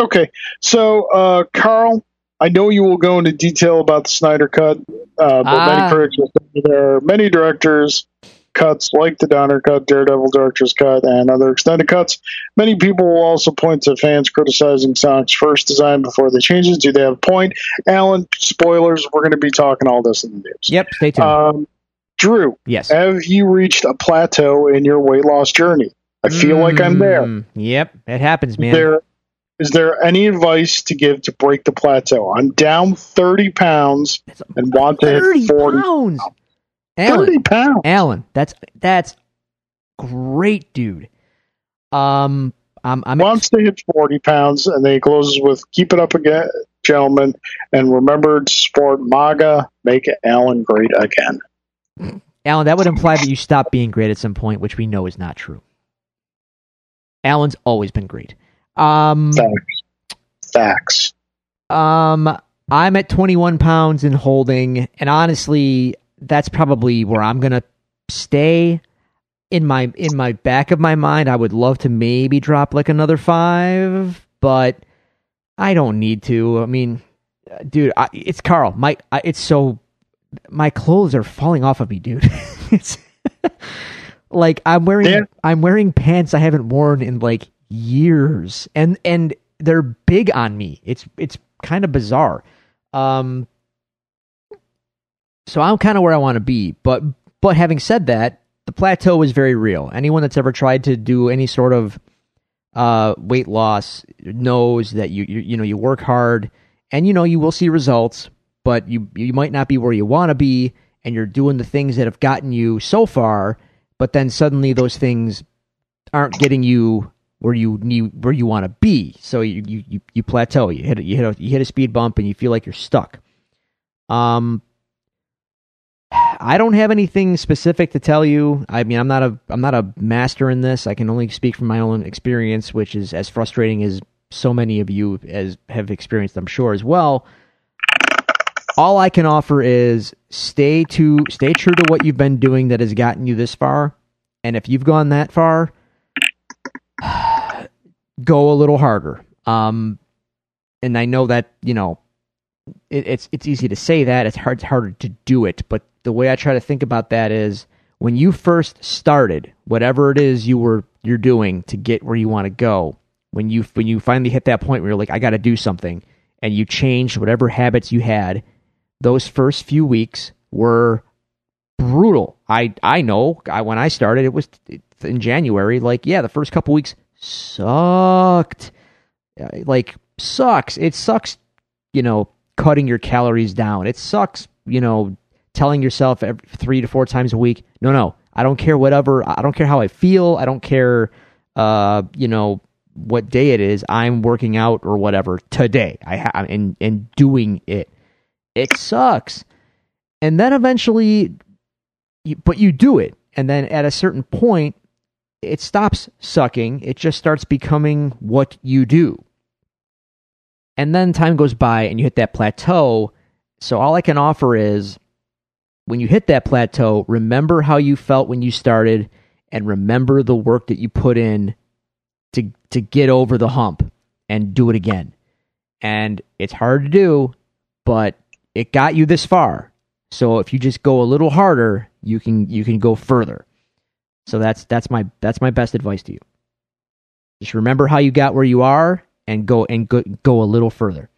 Okay, so uh, Carl, I know you will go into detail about the Snyder Cut, uh, but Ah. many critics will say there are many directors cuts like the Donner Cut, Daredevil Director's Cut, and other extended cuts. Many people will also point to fans criticizing Sonic's first design before they change it. Do they have a point? Alan, spoilers. We're going to be talking all this in the news. Yep, stay tuned. Um, Drew, yes. have you reached a plateau in your weight loss journey? I feel like I'm there. Mm, Yep, it happens, man. Is there is there any advice to give to break the plateau? I'm down 30 pounds and want to hit 40. pounds. Alan, 30 pounds. Alan, that's that's great, dude. Um, I'm I'm Wants to hit 40 pounds, and then he closes with "Keep it up again, gentlemen, and remember to support MAGA. Make Alan great again." Alan. That would imply that you stopped being great at some point, which we know is not true. Alan's always been great. Um, Facts. Facts. um, I'm at 21 pounds in holding, and honestly, that's probably where I'm gonna stay. In my in my back of my mind, I would love to maybe drop like another five, but I don't need to. I mean, dude, I, it's Carl. My I, it's so my clothes are falling off of me, dude. [LAUGHS] it's like I'm wearing Yeah. I'm wearing pants I haven't worn in like years, and and they're big on me. It's it's kind of bizarre. Um, so I'm kind of where I want to be, but but having said that, the plateau is very real. Anyone that's ever tried to do any sort of uh, weight loss knows that you, you you know you work hard and you know you will see results, but you you might not be where you want to be, and you're doing the things that have gotten you so far, but then suddenly those things aren't getting you where you need where you want to be. So you, you you plateau. You hit you hit a, you hit a speed bump and you feel like you're stuck. Um, I don't have anything specific to tell you. I mean, I'm not a I'm not a master in this. I can only speak from my own experience, which is as frustrating as so many of you as have experienced, I'm sure as well. All I can offer is stay to stay true to what you've been doing that has gotten you this far. And if you've gone that far, [SIGHS] go a little harder. Um, and I know that you know it, it's it's easy to say that it's hard it's harder to do it. But the way I try to think about that is when you first started, whatever it is you were you're doing to get where you want to go. When you when you finally hit that point where you're like, I got to do something, and you changed whatever habits you had, those first few weeks were brutal. I I know. I when I started, it was in January. Like, yeah, the first couple weeks sucked. Uh, Like, sucks. It sucks. You know, cutting your calories down. It sucks. You know, telling yourself every, three to four times a week, no, no, I don't care. Whatever. I don't care how I feel. I don't care. Uh, you know what day it is. I'm working out or whatever today. I ha- and and doing it. It sucks. And then eventually you, but you do it and then at a certain point it stops sucking it just starts becoming what you do and then time goes by and you hit that plateau so all i can offer is when you hit that plateau remember how you felt when you started and remember the work that you put in to to get over the hump and do it again and it's hard to do but it got you this far So if you just go a little harder, you can you can go further. So that's that's my that's my best advice to you. Just remember how you got where you are and go and go, go a little further.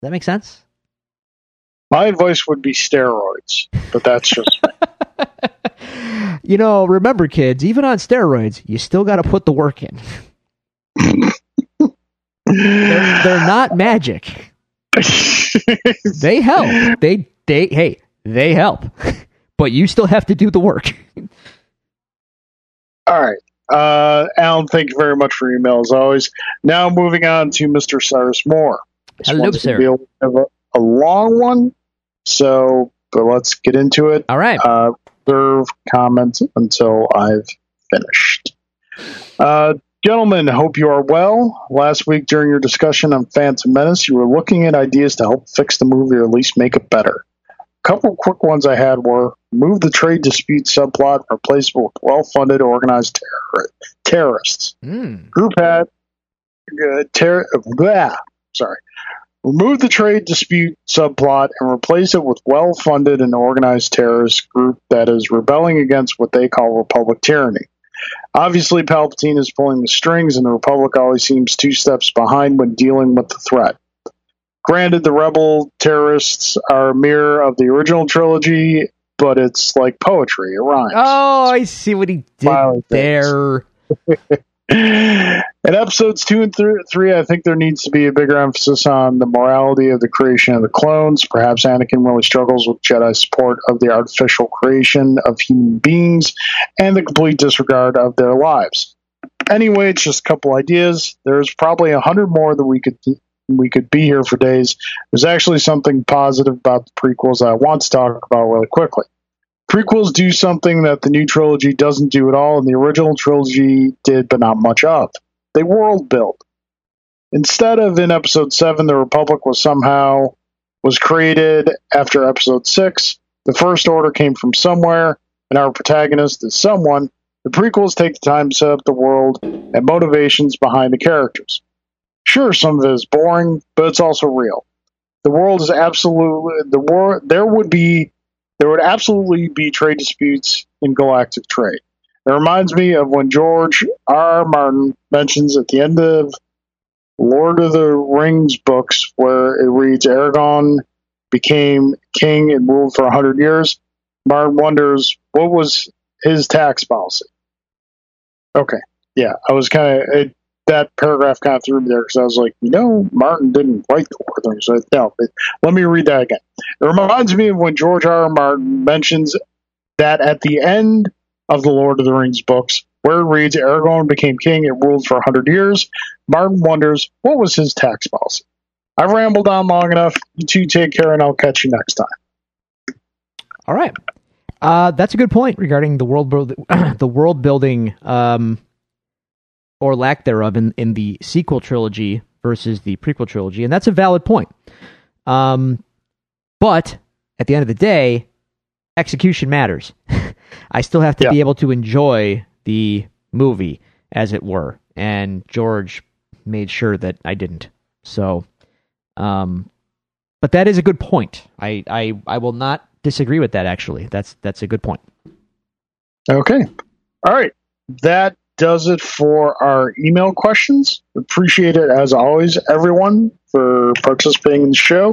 Does that make sense? My advice would be steroids, but that's just [LAUGHS] you know, remember kids, even on steroids, you still got to put the work in. they're, they're not magic. they help. They they hey, they help. [LAUGHS] but you still have to do the work. All right. Uh, Alan, thank you very much for your email as always. Now moving on to Mr. Cyrus Moore. This Hello, sir. be a, a, a long one, so but let's get into it. All right. Uh, reserve comments until I've finished. Uh, gentlemen, hope you are well. Last week during your discussion on Phantom Menace, you were looking at ideas to help fix the movie or at least make it better. Couple quick ones I had were move the trade dispute subplot and replace it with well-funded, organized terror- terrorists. Mm. Group had uh, ter- blah, sorry. Remove the trade dispute subplot and replace it with well funded and organized terrorist group that is rebelling against what they call Republic tyranny. Obviously, Palpatine is pulling the strings, and the Republic always seems two steps behind when dealing with the threat. Granted, the rebel terrorists are a mirror of the original trilogy, but it's like poetry. It rhymes. Oh, I see what he did Violent there. [LAUGHS] In episodes two and th- three, I think there needs to be a bigger emphasis on the morality of the creation of the clones. Perhaps Anakin really struggles with Jedi support of the artificial creation of human beings and the complete disregard of their lives. Anyway, it's just a couple ideas. There's probably a hundred more that we could we could be here for days. There's actually something positive about the prequels I want to talk about really quickly prequels do something that the new trilogy doesn't do at all, and the original trilogy did, but not much of. They world build. Instead of in episode seven, the Republic was somehow was created after episode six. The First Order came from somewhere, and our protagonist is someone. The prequels take the time to set up the world and motivations behind the characters. Sure, some of it is boring, but it's also real. The world is absolutely the war. There would be there would absolutely be trade disputes in galactic trade. It reminds me of when George R. R. Martin mentions at the end of Lord of the Rings books, where it reads Aragorn became king and ruled for a hundred years. Martin wonders what was his tax policy. Okay, yeah, I was kind of that paragraph kind of threw me there because I was like, you know, Martin didn't write the Lord of the Rings. So, no, but let me read that again. It reminds me of when George R. R. Martin mentions that at the end of the Lord of the Rings books, where it reads Aragorn became king and ruled for a hundred years, Martin wonders what was his tax policy. I've rambled on long enough. You two take care, and I'll catch you next time. All right. Uh, that's a good point regarding the world [CLEARS THROAT] the world building um, or lack thereof in, in the sequel trilogy versus the prequel trilogy, and that's a valid point. Um, but at the end of the day, execution matters. [LAUGHS] I still have to Yeah. be able to enjoy the movie, as it were, and George made sure that I didn't. So, um, but that is a good point. I, I, I will not disagree with that. Actually, that's that's a good point. Okay. All right. That does it for our email questions. Appreciate it as always, everyone, for participating in the show.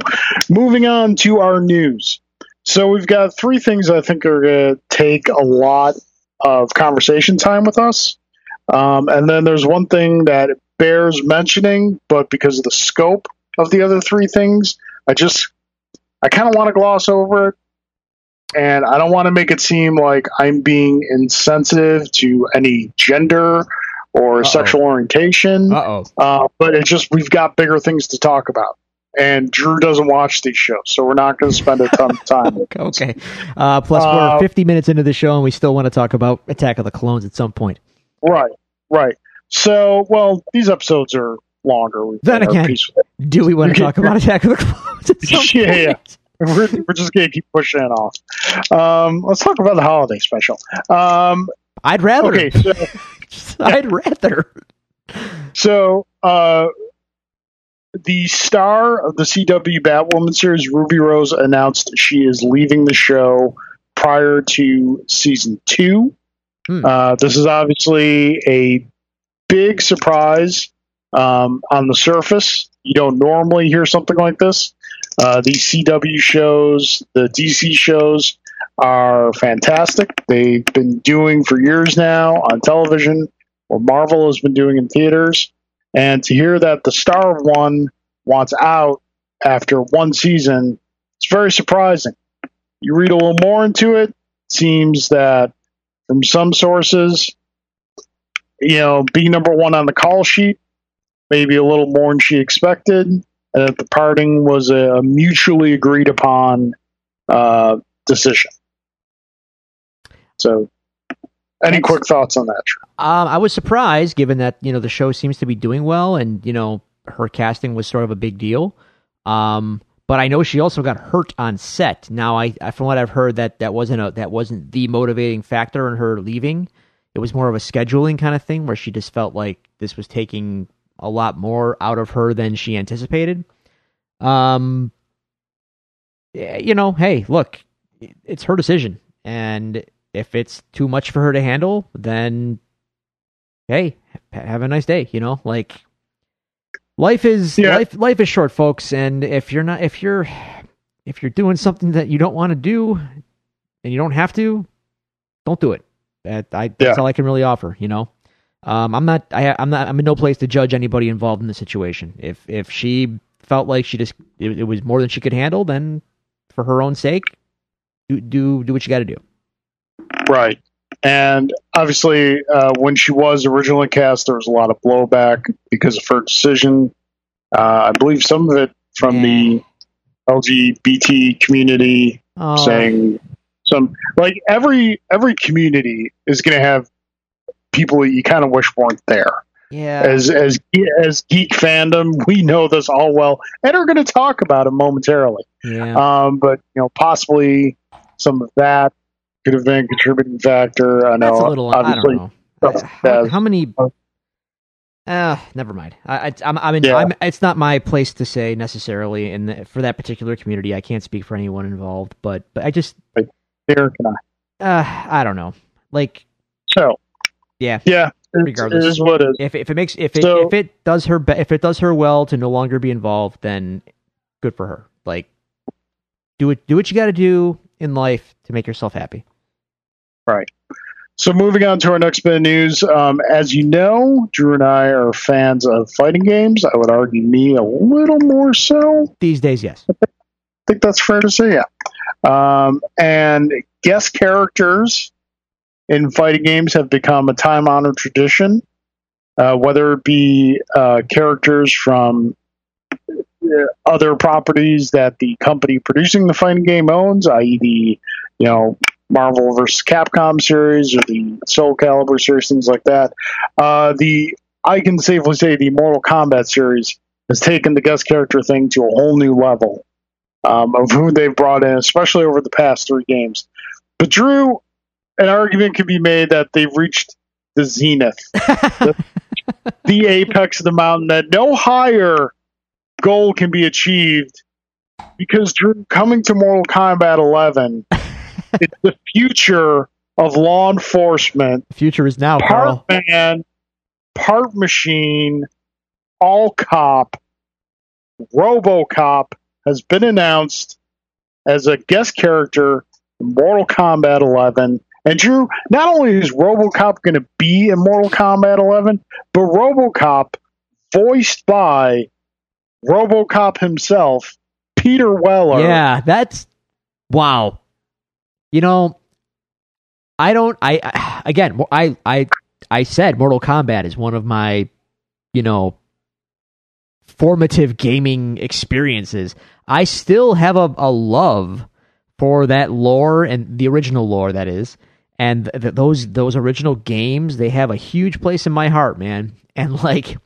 Moving on to our news. So we've got three things I think are going to take a lot of conversation time with us. Um, and then there's one thing that bears mentioning, but because of the scope of the other three things, I just I kind of want to gloss over it and I don't want to make it seem like I'm being insensitive to any gender or Uh-oh. sexual orientation. Uh oh. Uh, but it's just we've got bigger things to talk about, and Drew doesn't watch these shows, so we're not going to spend a ton of time. [LAUGHS] Okay. Uh, plus, Uh, we're 50 minutes into the show, and we still want to talk about Attack of the Clones at some point. Right, right. So, well, these episodes are longer. We've Then again- Do we want to talk about [LAUGHS] Attack of the Clones at some Yeah, yeah. We're, we're just going to keep pushing it off. Um, let's talk about the holiday special. Um, I'd rather. okay, so [LAUGHS] I'd rather. So, uh, the star of the CW Batwoman series, Ruby Rose, announced she is leaving the show prior to season two. Hmm. Uh, this is obviously a big surprise um, on the surface. You don't normally hear something like this. Uh, these CW shows, the DC shows, are fantastic. They've been doing for years now on television, or Marvel has been doing in theaters. And to hear that the star of one wants out after one season, it's very surprising. You read a little more into it, seems that from some sources, you know, being number one on the call sheet, maybe a little more than she expected, and that the parting was a mutually agreed upon uh, decision. So, any That's- quick thoughts on that? Um, I was surprised, given that you know the show seems to be doing well, and you know her casting was sort of a big deal. Um, but I know she also got hurt on set. Now, I, I from what I've heard, that that wasn't a that wasn't the motivating factor in her leaving. It was more of a scheduling kind of thing, where she just felt like this was taking a lot more out of her than she anticipated. Um, you know, hey, look, it's her decision, and if it's too much for her to handle, then hey, have a nice day. You know, like life is Yeah. life. Life is short, folks. And if you're not, if you're, if you're doing something that you don't want to do, and you don't have to, don't do it. That I, that's Yeah. all I can really offer. You know, um, I'm not. I, I'm not. I'm in no place to judge anybody involved in the situation. If if she felt like she just it, it was more than she could handle, then for her own sake, do do do what you got to do. Right. And obviously, uh, when she was originally cast, there was a lot of blowback because of her decision. Uh, I believe some of it from the LGBT community Oh, saying some like every every community is going to have people that you kind of wish weren't there. yeah. As as as geek fandom, we know this all well, and are going to talk about it momentarily. Yeah. Um, but you know, possibly some of that could have been a contributing factor. I know, That's a little. I obviously, don't know. How, how many? Uh, never mind. I, I, I'm, I'm, in, Yeah. I'm. It's not my place to say necessarily, and for that particular community, I can't speak for anyone involved. But, but I just, Derek and I. uh, I don't know. Like, So yeah. yeah, Regardless. it is what it is. If if it makes if it So- if it does her be- if it does her well to no longer be involved, then good for her. Like, do it. Do what you got to do in life to make yourself happy. Right. So moving on to our next bit of news. Um, as you know, Drew and I are fans of fighting games. I would argue me a little more so. These days, yes. I think that's fair to say, yeah. Um, and guest characters in fighting games have become a time honored tradition, uh, whether it be uh, characters from uh, other properties that the company producing the fighting game owns, i.e., the you know Marvel versus Capcom series or the Soul Calibur series, things like that. Uh, the I can safely say the Mortal Kombat series has taken the guest character thing to a whole new level um, of who they've brought in, especially over the past three games. But Drew, an argument could be made that they've reached the zenith, [LAUGHS] the apex of the mountain, that no higher goal can be achieved because Drew, coming to Mortal Kombat 11, [LAUGHS] it's the future of law enforcement The future is now, Carl. part man, part machine, all cop, RoboCop has been announced as a guest character in Mortal Kombat 11. And Drew, not only is RoboCop going to be in Mortal Kombat 11, but RoboCop, voiced by RoboCop himself, Peter Weller. Yeah, that's wow. You know, I don't. I, again, I I I said Mortal Kombat is one of my, you know, formative gaming experiences. I still have a, a love for that lore and the original lore that is, and th- th- those those original games. They have a huge place in my heart, man. And like,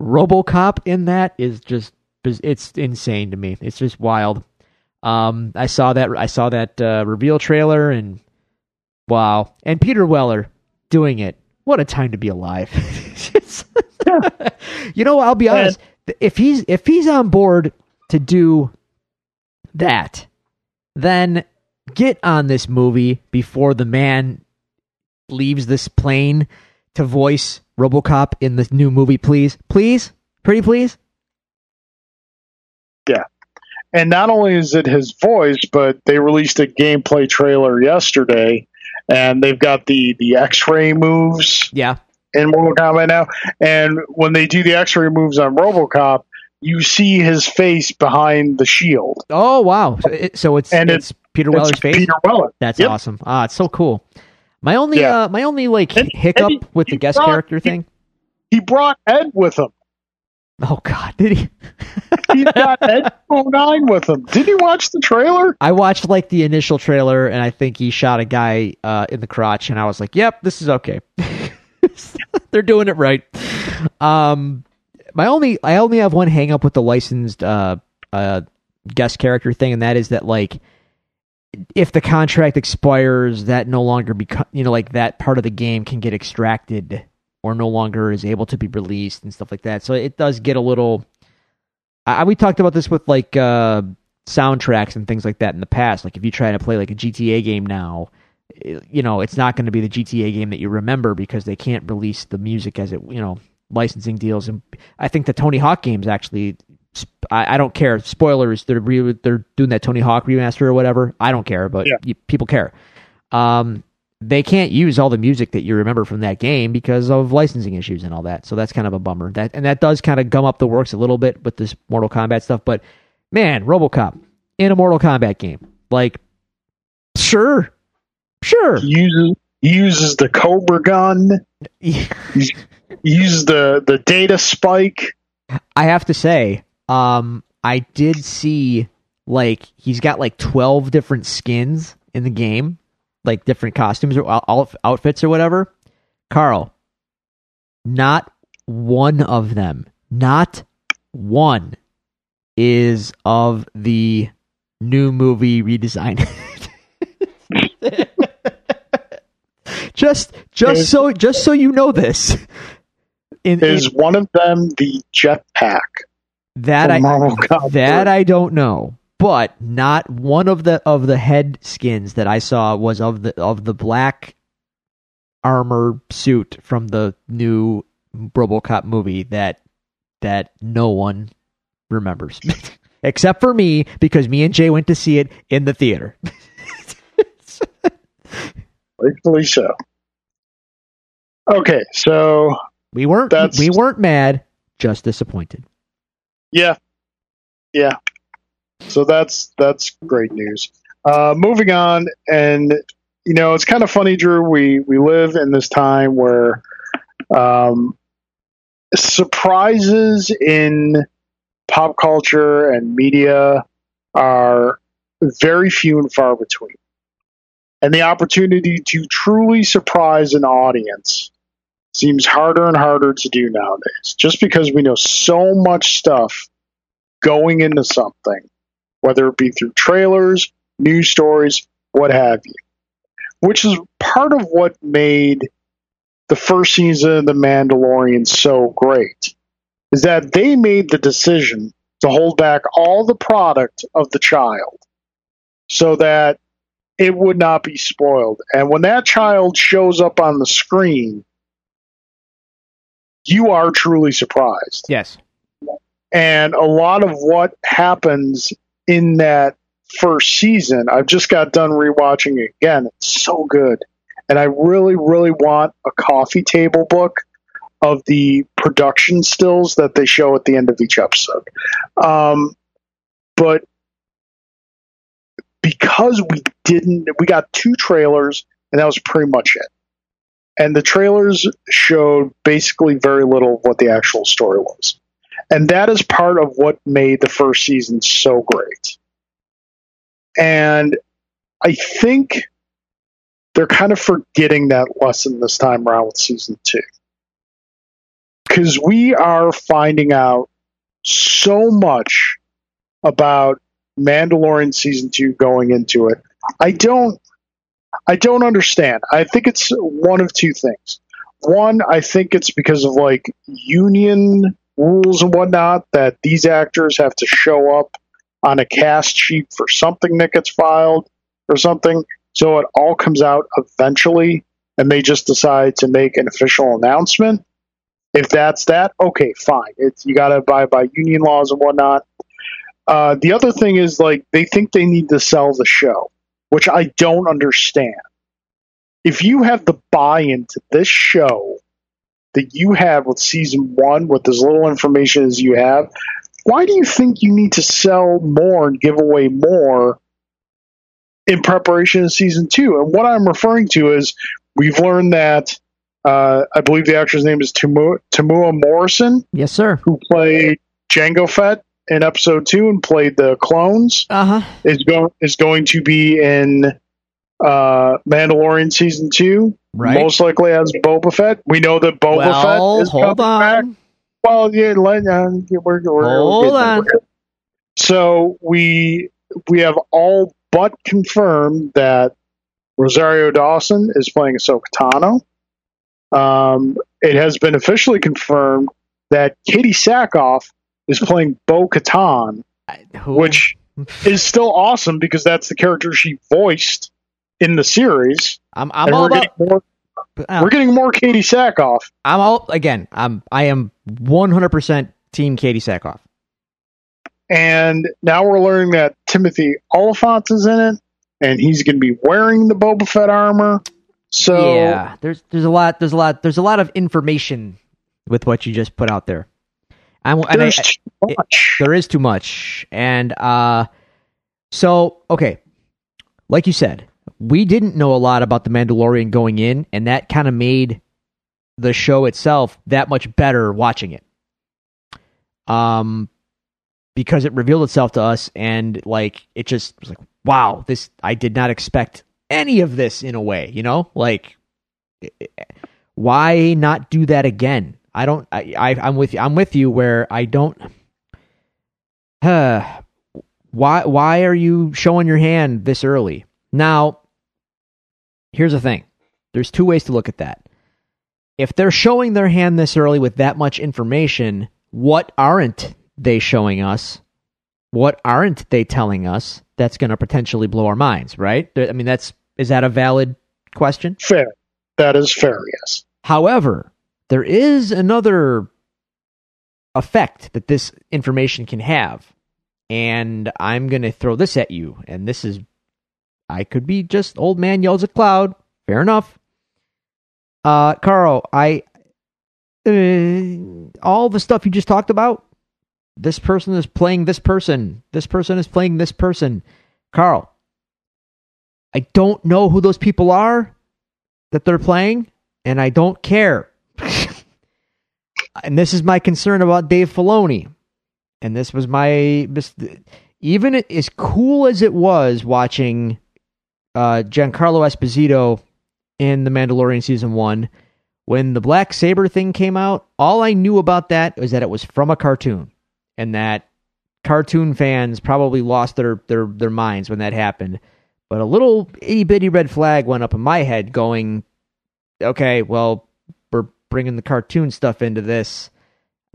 RoboCop in that is just it's insane to me. It's just wild. Um, I saw that I saw that uh, reveal trailer and wow, and Peter Weller doing it. What a time to be alive! [LAUGHS] You know, I'll be honest. if he's if he's on board to do that, then get on this movie before the man leaves this plane to voice RoboCop in the new movie, please, please, pretty please. Yeah. And not only is it his voice, but they released a gameplay trailer yesterday, and they've got the the X-ray moves Yeah, in Mortal Kombat now. And when they do the X-ray moves on RoboCop, you see his face behind the shield. Oh wow! So, it, so it's And it's, Peter Weller's it's face. Peter Weller. That's Yep. awesome. Ah, it's so cool. My only Yeah. uh, my only like And- hiccup and he- with the guest brought- character thing. He brought Ed with him. Oh God, did he? [LAUGHS] He's [LAUGHS] got Ed 09 with him. Did you watch the trailer? I watched like the initial trailer, and I think he shot a guy uh, in the crotch, and I was like, "Yep, this is okay. [LAUGHS] They're doing it right." Um, my only, I only have one hang up with the licensed uh, uh, guest character thing, and that is that like, if the contract expires, that no longer become, you know, like that part of the game can get extracted or no longer is able to be released and stuff like that. So it does get a little. I, we talked about this with like uh, soundtracks and things like that in the past. Like if you try to play like a GTA game now, you know it's not going to be the GTA game that you remember because they can't release the music as it you know licensing deals. And I think the Tony Hawk games actually. I, I don't care. Spoilers. They're re- they're doing that Tony Hawk remaster or whatever. I don't care, but Yeah. you, people care. Um, they can't use all the music that you remember from that game because of licensing issues and all that. So that's kind of a bummer. That and that does kind of gum up the works a little bit with this Mortal Kombat stuff. But man, RoboCop in a Mortal Kombat game, like, sure, sure, He uses, he uses the Cobra gun. [LAUGHS] He uses the, the data spike. I have to say, um, I did see like he's got like twelve different skins in the game, like different costumes or out- out- outfits or whatever. Carl, not one of them, not one, is of the new movie redesign. [LAUGHS] just, just so, just so you know this. In, in- Is one of them the jetpack? That I Mortal [LAUGHS] Kombat that I don't know, but not one of the of the head skins that I saw was of the of the black armor suit from the new RoboCop movie that that no one remembers [LAUGHS] except for me because me and Jay went to see it in the theater. [LAUGHS] Rightfully so. Okay, so We weren't we weren't mad, just disappointed. Yeah, yeah. So that's that's great news. Uh, moving on, and you know it's kind of funny, Drew. We we live in this time where um, surprises in pop culture and media are very few and far between. And the opportunity to truly surprise an audience seems harder and harder to do nowadays, just because we know so much stuff going into something, whether it be through trailers, news stories, what have you. Which is part of what made the first season of The Mandalorian so great, is that they made the decision to hold back all the product of the child so that it would not be spoiled. And when that child shows up on the screen, you are truly surprised. Yes. And a lot of what happens in that first season, I've just got done rewatching it again. It's so good. And I really, really want a coffee table book of the production stills that they show at the end of each episode. Um, but because we didn't, we got two trailers, and that was pretty much it. And the trailers showed basically very little of what the actual story was. And that is part of what made the first season so great. And I think they're kind of forgetting that lesson this time around with season two. Because we are finding out so much about Mandalorian season two going into it. I don't I don't understand. I think it's one of two things. One, I think it's because of like union rules and whatnot that these actors have to show up on a cast sheet for something that gets filed or something. So it all comes out eventually, and they just decide to make an official announcement. If that's that, okay, fine. It's you got to abide by union laws and whatnot. Uh, the other thing is like they think they need to sell the show, which I don't understand. If you have the buy-in to this show that you have with season one, with as little information as you have, why do you think you need to sell more and give away more in preparation of season two? And what I'm referring to is we've learned that uh, I believe the actor's name is Temuera Morrison, Yes, sir. who played Jango Fett in episode two and played the clones, Uh huh. is going is going to be in uh, Mandalorian season two. Right. Most likely as Boba Fett. We know that Boba well, Fett is hold coming back. Well, yeah, let, uh, we're, we're, Hold we're on. So we we have all but confirmed that Rosario Dawson is playing Ahsoka Tano. Um, it has been officially confirmed that Katee Sackhoff is playing Bo Katan, which is still awesome because that's the character she voiced in the series. I'm I'm all we're about. getting more uh, we're getting more Katee Sackhoff. I'm all again. I'm I am 100 percent Team Katee Sackhoff. And now we're learning that Timothy Olyphant is in it, and he's going to be wearing the Boba Fett armor. So yeah, there's there's a lot there's a lot there's a lot of information with what you just put out there. And I, there's too much. there is too much, and uh, so okay, like you said, we didn't know a lot about the Mandalorian going in, and that kind of made the show itself that much better watching it. Um, because it revealed itself to us, and like it just was like, wow, this I did not expect any of this in a way, you know, like why not do that again? I don't. I, I I'm with you. I'm with you. Where I don't. Uh, [SIGHS] why why are you showing your hand this early? Now, here's the thing. There's two ways to look at that. If they're showing their hand this early with that much information, what aren't they showing us? What aren't they telling us that's going to potentially blow our minds, right? I mean, that's is that a valid question? Fair. That is fair, yes. However, there is another effect that this information can have. And I'm going to throw this at you. And this is, I could be just old man yells at cloud. Fair enough. Uh, Carl, I, uh, all the stuff you just talked about, this person is playing this person. This person is playing this person. Carl, I don't know who those people are that they're playing, and I don't care. And this is my concern about Dave Filoni. And this was my even as cool as it was watching uh, Giancarlo Esposito in The Mandalorian season one. When the Black Saber thing came out, all I knew about that was that it was from a cartoon, and that cartoon fans probably lost their their their minds when that happened. But a little itty bitty red flag went up in my head, going, "Okay, well, bringing the cartoon stuff into this.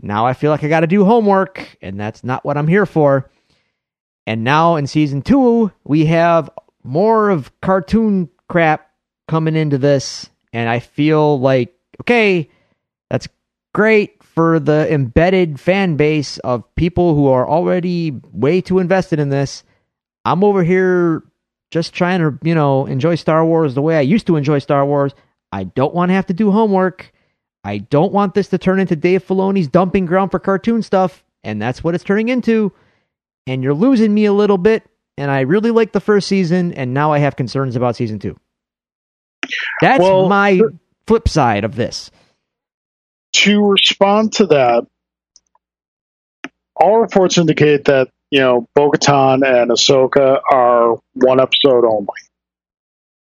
Now I feel like I got to do homework, and that's not what I'm here for." And now in season two, we have more of cartoon crap coming into this, and I feel like, okay, that's great for the embedded fan base of people who are already way too invested in this. I'm over here just trying to, you know, enjoy Star Wars the way I used to enjoy Star Wars. I don't want to have to do homework. I don't want this to turn into Dave Filoni's dumping ground for cartoon stuff, and that's what it's turning into. And you're losing me a little bit, and I really like the first season, and now I have concerns about season two. That's Well, my flip side of this. To respond to that, all reports indicate that, you know, Bo Katan and Ahsoka are one episode only.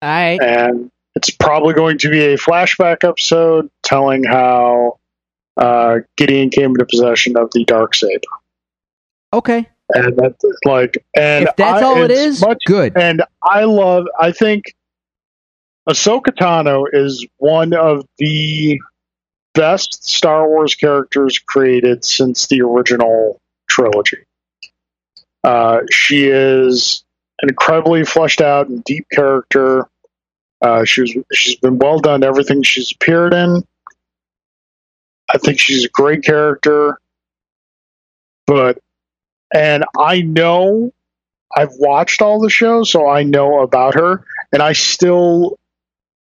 I and it's probably going to be a flashback episode telling how uh, Gideon came into possession of the dark saber, okay. and that's like and if that's I, all it is, much- good. and I love. I think Ahsoka Tano is one of the best Star Wars characters created since the original trilogy. Uh, she is an incredibly fleshed out and deep character. Uh, she was, she's been well done everything she's appeared in. I think she's a great character, but and I know I've watched all the shows, so I know about her, and I still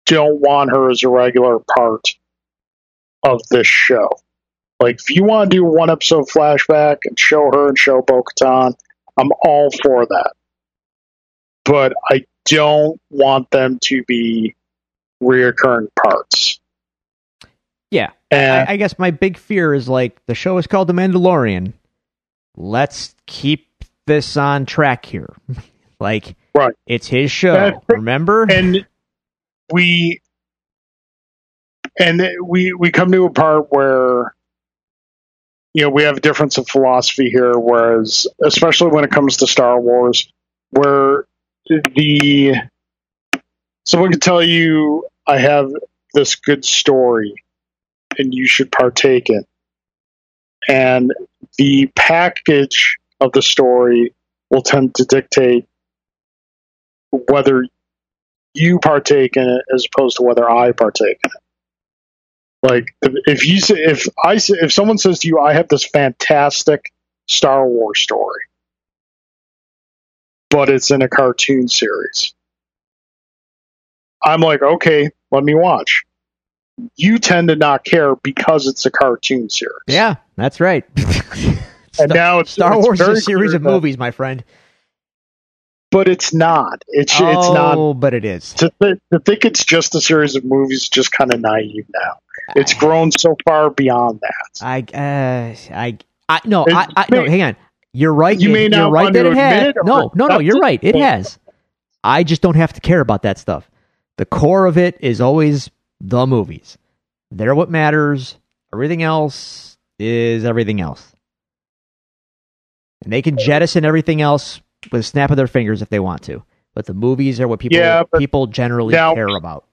don't want her as a regular part of this show. Like, if you want to do one episode flashback and show her and show Bo I'm all for that. But I don't want them to be reoccurring parts. Yeah. And I, I guess my big fear is like the show is called The Mandalorian. Let's keep this on track here. [LAUGHS] like, Right. it's his show. Remember? and we and we we come to a part where you know we have a difference of philosophy here whereas especially when it comes to star wars where the someone can tell you i have this good story and you should partake in and the package of the story will tend to dictate whether you partake in it as opposed to whether I partake in it. Like if, if you say, if I say, if someone says to you, I have this fantastic Star Wars story, but it's in a cartoon series, I'm like, okay, let me watch. You tend to not care because it's a cartoon series. yeah, that's right. [LAUGHS] And now it's Star it's Wars is a series of that- movies, my friend. but it's not. It's oh, it's not. but it is. To, th- to think it's just a series of movies just kind of naive now. It's grown so far beyond that. I, uh, I, I, no, It I, I, no, hang on. You're right. You may you're not right want that to it has. admit it No, no, no. You're right. It has. I just don't have to care about that stuff. The core of it is always the movies. They're what matters. Everything else is everything else. And they can jettison everything else with a snap of their fingers if they want to. But the movies are what people Yeah, people generally now- care about.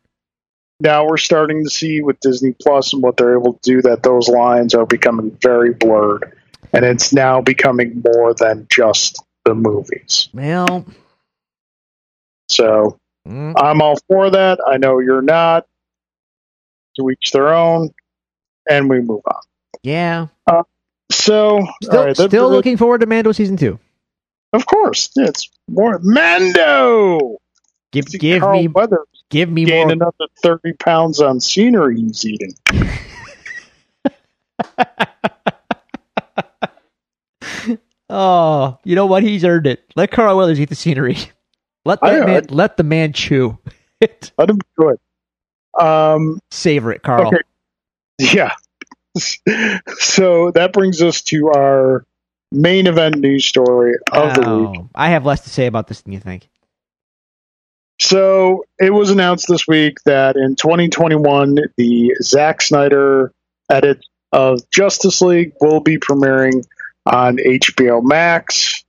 now we're starting to see with Disney Plus and what they're able to do that those lines are becoming very blurred, and it's now becoming more than just the movies. Well, So mm, I'm all for that. I know you're not. To each their own, and we move on. yeah. So, Still, right, still that- looking forward to Mando season two. Of course, it's more Mando. Give See, give Carl me Weathers give me gained more. another thirty pounds on scenery he's eating. [LAUGHS] Oh, you know what? He's earned it. Let Carl Weathers eat the scenery. [LAUGHS] Let that know, man. Let the man chew it. [LAUGHS] Let him do it. Um, Savor it, Carl. Okay. Yeah. [LAUGHS] So that brings us to our main event news story of the week. Oh, I have less to say about this than you think. So it was announced this week that in 2021, the Zack Snyder edit of Justice League will be premiering on HBO Max.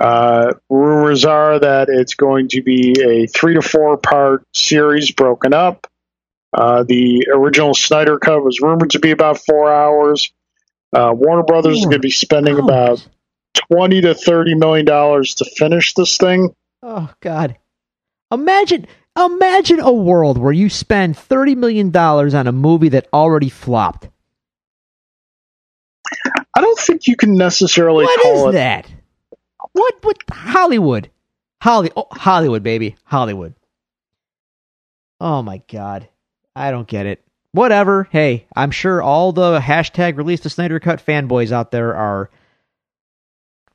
Uh, rumors are that it's going to be a three to four part series broken up. Uh, the original Snyder cut was rumored to be about four hours. Uh, Warner Brothers is going to be spending about twenty to thirty million dollars to finish this thing. Oh God! Imagine, imagine a world where you spend thirty million dollars on a movie that already flopped. I don't think you can necessarily What call is it. that? What? What? Hollywood, Holly, oh, Hollywood, baby, Hollywood. Oh my God, I don't get it. Whatever. Hey, I'm sure all the hashtag release the Snyder Cut fanboys out there are.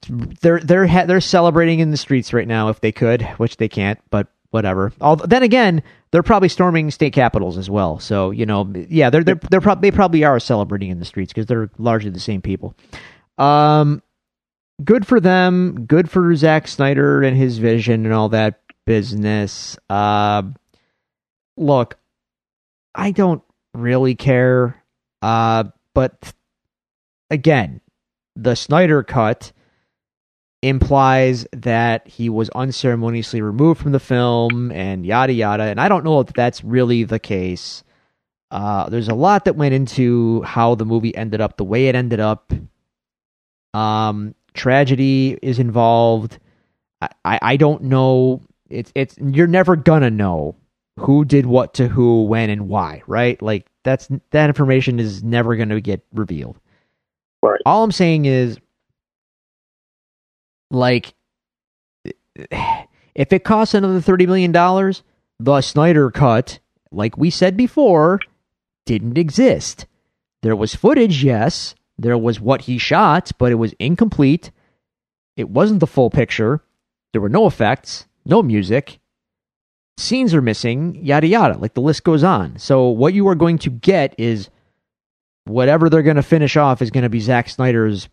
They're they're ha- they're celebrating in the streets right now if they could, which they can't. But whatever. Although, then again, they're probably storming state capitals as well. So you know, yeah, they're they're they're prob- they probably are celebrating in the streets because they're largely the same people. Um, good for them. Good for Zack Snyder and his vision and all that business. Uh, look, I don't really care. Uh, but again, the Snyder cut implies that he was unceremoniously removed from the film and yada yada. And I don't know if that's really the case. Uh, there's a lot that went into how the movie ended up the way it ended up. Um, tragedy is involved. I, I, I don't know. It's it's you're never gonna know who did what to who, when, and why, right? Like that's that information is never gonna get revealed. Right. All I'm saying is, like, [SIGHS] if it costs another thirty million dollars, the Snyder cut, like we said before, didn't exist. There was footage, yes. There was what he shot, but it was incomplete. It wasn't the full picture. There were no effects, no music. Scenes are missing, yada yada. Like the list goes on. So what you are going to get is whatever they're going to finish off is going to be Zack Snyder's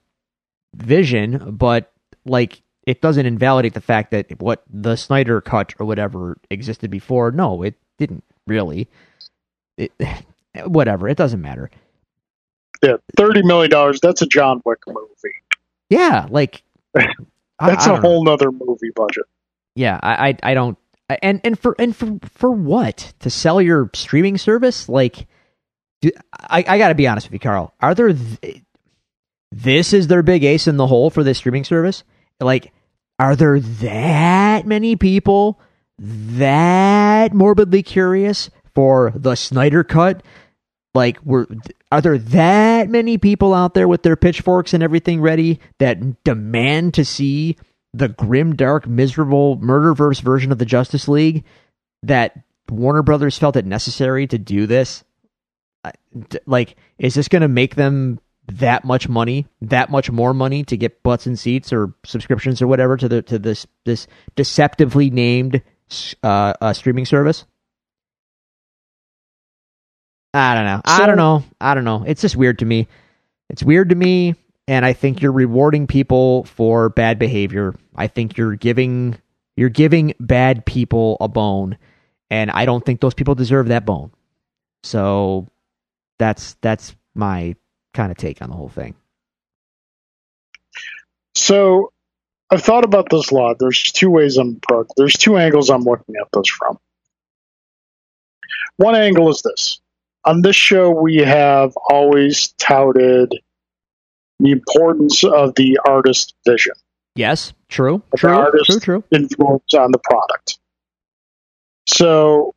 vision, but like it doesn't invalidate the fact that what the Snyder cut or whatever existed before. No, it didn't really. It, [SIGHS] whatever, it doesn't matter. Yeah, thirty million dollars. That's a John Wick movie. Yeah, like that's [LAUGHS] I- I a don't know. whole nother movie budget. Yeah, I, I I don't and and for and for for what to sell your streaming service? Like, do, I I got to be honest with you, Carl. Are there th- this is their big ace in the hole for this streaming service? Like, are there that many people that morbidly curious for the Snyder cut? Like, were are there that many people out there with their pitchforks and everything ready that demand to see the grim, dark, miserable murderverse version of the Justice League that Warner Brothers felt it necessary to do this? Uh, like, is this going to make them that much money, that much more money to get butts and seats or subscriptions or whatever to the to this this deceptively named uh, uh streaming service? I don't know. I don't know. I don't know. It's just weird to me. It's weird to me, and I think you're rewarding people for bad behavior. I think you're giving you're giving bad people a bone, and I don't think those people deserve that bone. So that's that's my kind of take on the whole thing. So I've thought about this a lot. There's two ways I'm pro- there's two angles I'm looking at this from. One angle is this. On this show we have always touted the importance of the artist vision, Yes, true, true, true, true. influence on the product. So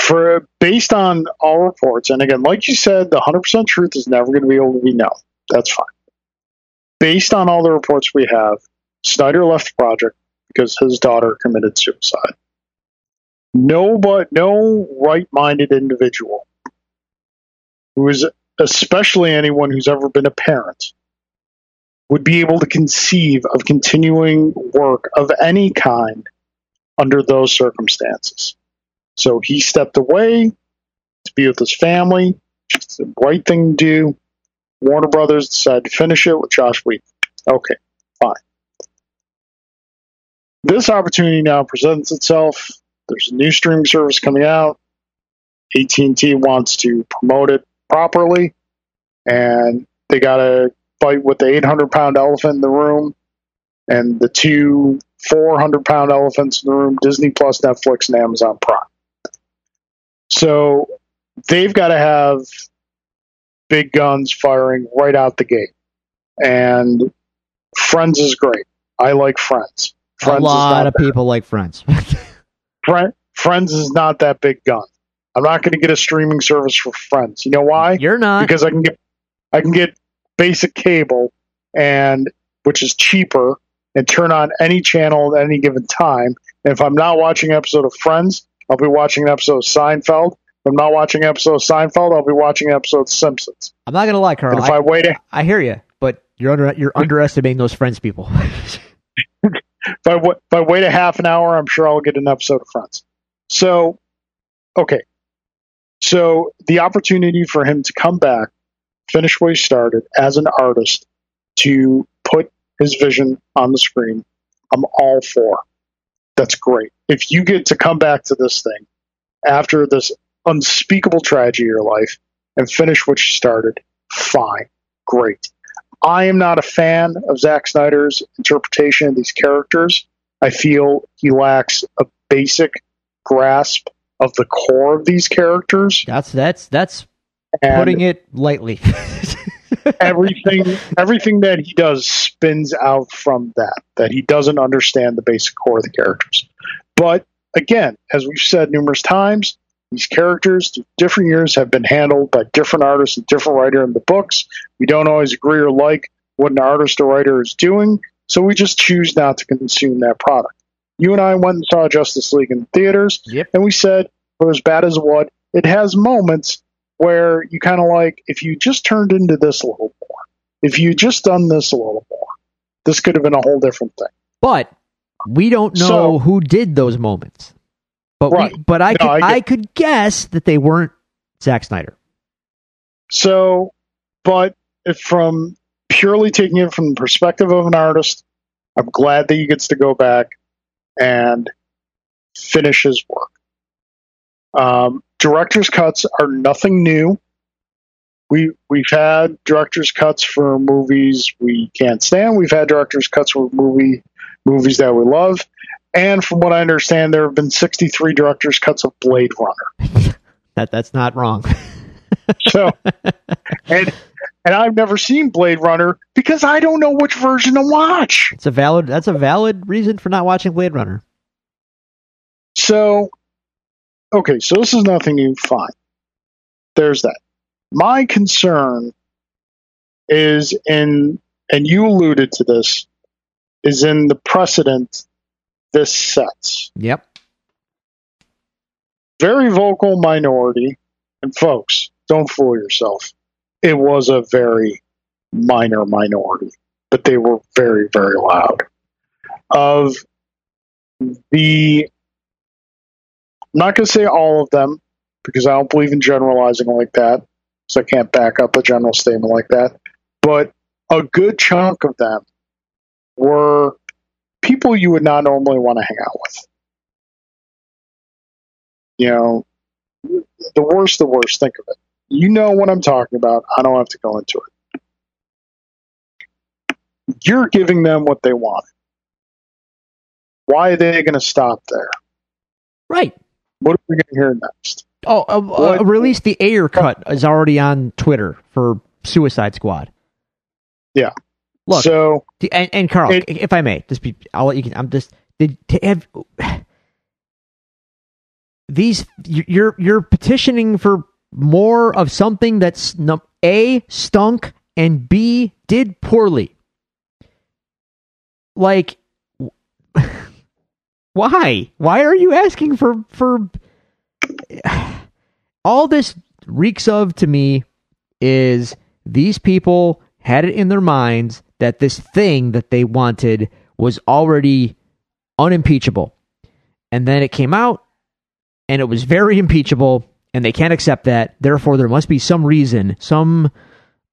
for based on all reports, and again, like you said, the hundred percent truth is never going to be able to be known. That's fine. Based on all the reports we have, Snyder left the project because his daughter committed suicide. No, but no right-minded individual who is, especially anyone who's ever been a parent, would be able to conceive of continuing work of any kind under those circumstances. So he stepped away to be with his family. It's the right thing to do. Warner Brothers decided to finish it with Joss Whedon. Okay, fine. This opportunity now presents itself. There's a new streaming service coming out. AT&T wants to promote it properly, and they got to fight with the 800 pound elephant in the room and the two 400 pound elephants in the room Disney Plus, Netflix, and Amazon Prime. So they've got to have big guns firing right out the gate. And Friends is great. I like Friends. Friends a lot of people like Friends. [LAUGHS] Friend, Friends is not that big gun. I'm not going to get a streaming service for Friends. You know why? You're not. because I can get I can get basic cable and which is cheaper and turn on any channel at any given time. And if I'm not watching an episode of Friends, I'll be watching an episode of Seinfeld. If I'm not watching an episode of Seinfeld, I'll be watching an episode of Simpsons. I'm not gonna lie, Carl. And if I, I wait a, I hear you, but you're under you're [LAUGHS] underestimating those Friends people. [LAUGHS] if I, if I wait a half an hour, I'm sure I'll get an episode of Friends. So, okay. So the opportunity for him to come back, finish what he started as an artist, to put his vision on the screen, I'm all for. That's great. If you get to come back to this thing after this unspeakable tragedy of your life and finish what you started, fine, great. I am not a fan of Zack Snyder's interpretation of these characters. I feel he lacks a basic grasp of the core of these characters. That's that's that's And putting it lightly. [LAUGHS] everything everything that he does spins out from that. That he doesn't understand the basic core of the characters. But again, as we've said numerous times, these characters through different years have been handled by different artists and different writer in the books. We don't always agree or like what an artist or writer is doing, so we just choose not to consume that product. You and I went and saw Justice League in theaters, Yep. and we said, for as bad as what, it has moments where you kind of like, if you just turned into this a little more, if you just done this a little more, this could have been a whole different thing. but we don't know So- who did those moments. But Right. we, but I No, could I I, could guess that they weren't Zack Snyder. So, but if from purely taking it from the perspective of an artist, I'm glad that he gets to go back and finish his work. Um, director's cuts are nothing new. We we've had director's cuts for movies we can't stand. We've had director's cuts for movie movies that we love. And from what I understand, there have been 63 director's cuts of Blade Runner. [LAUGHS] That that's not wrong. [LAUGHS] So, and and I've never seen Blade Runner because I don't know which version to watch. It's a valid that's a valid reason for not watching Blade Runner. So, okay, so this is nothing new. Fine, there's that. My concern is in, and you alluded to this, is in the precedent this sets. Yep. Very vocal minority, and folks, don't fool yourself. It was a very minor minority, but they were very, very loud. Of the, not going to say all of them because I don't believe in generalizing like that, so I can't back up a general statement like that. But a good chunk of them were people you would not normally want to hang out with. You know, the worst, the worst. Think of it. You know what I'm talking about. I don't have to go into it. You're giving them what they want. Why are they going to stop there? Right. What are we going to hear next? Oh, uh, uh, release the Ayer cut is already on Twitter for Suicide Squad. Yeah. Look, so And, and Carl, It- if I may, just be, I'll let you. I'm just did to have these. You're you're petitioning for more of something that's a stunk and b did poorly. Like, why? Why are you asking for for? [SIGHS] All this reeks of to me is these people had it in their minds that this thing that they wanted was already unimpeachable. And then it came out and it was very impeachable and they can't accept that. Therefore, there must be some reason, some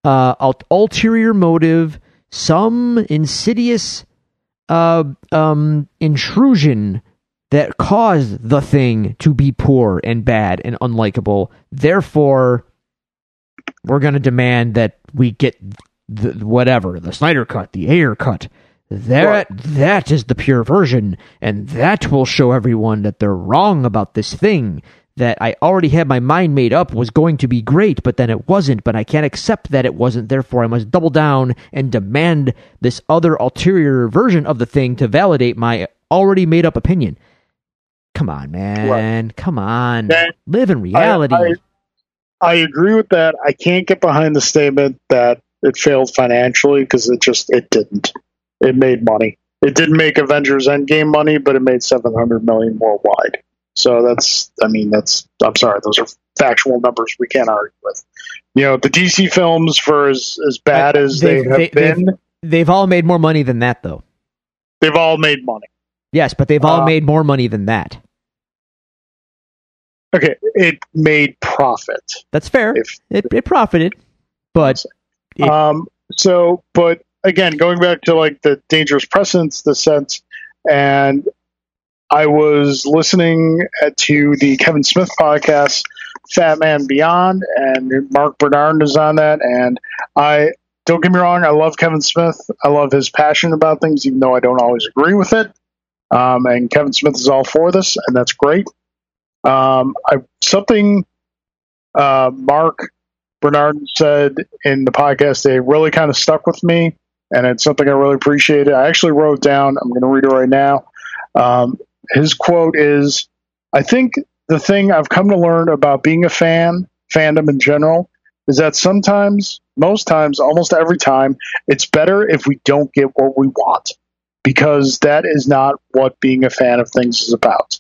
uh, ul- ulterior motive, some insidious uh, um, intrusion that caused the thing to be poor and bad and unlikable. Therefore, we're going to demand that we get the whatever the Snyder cut, the Ayer cut. That that is the pure version, and that will show everyone that they're wrong about this thing that I already had my mind made up was going to be great, but then it wasn't. But I can't accept that it wasn't. Therefore, I must double down and demand this other ulterior version of the thing to validate my already made up opinion. Come on, man. Come on. Live in I- reality. I, I agree with that. I can't get behind the statement that it failed financially because it just it didn't. It made money. It didn't make Avengers Endgame money, but it made seven hundred million worldwide. So that's, I mean, that's. I'm sorry, those are factual numbers we can't argue with. You know, the DC films, for as as bad as they, They've- have they- they've- been, They've all made more money than that, though. they've all made money. Yes, but they've all Uh, made more money than that. Okay, it made profit. That's fair. If It, it profited, but It- um, so, but again, going back to like the dangerous precedence, the sense, and I was listening to the Kevin Smith podcast, Fat Man Beyond, and Marc Bernardin is on that. And I don't get me wrong, I love Kevin Smith. I love his passion about things, even though I don't always agree with it. Um, and Kevin Smith is all for this, and that's great. Um, I, something uh, Marc Bernardin said in the podcast, they really kind of stuck with me, and it's something I really appreciated. I actually wrote down. I'm going to read it right now. Um, his quote is, "I think the thing I've come to learn about being a fan, fandom in general, is that sometimes, most times, almost every time, it's better if we don't get what we want." Because that is not what being a fan of things is about.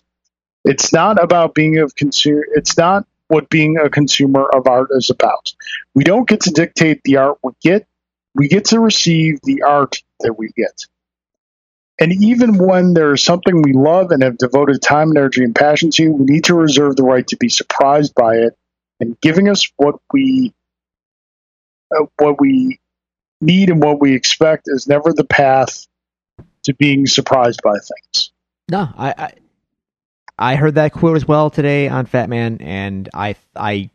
It's not about being a consumer. It's not what being a consumer of art is about. We don't get to dictate the art we get. We get to receive the art that we get. And even when there is something we love and have devoted time, and energy, and passion to, we need to reserve the right to be surprised by it. And giving us what we uh, what we need and what we expect is never the path to being surprised by things. No, I, I I heard that quote as well today on Fat Man, and I I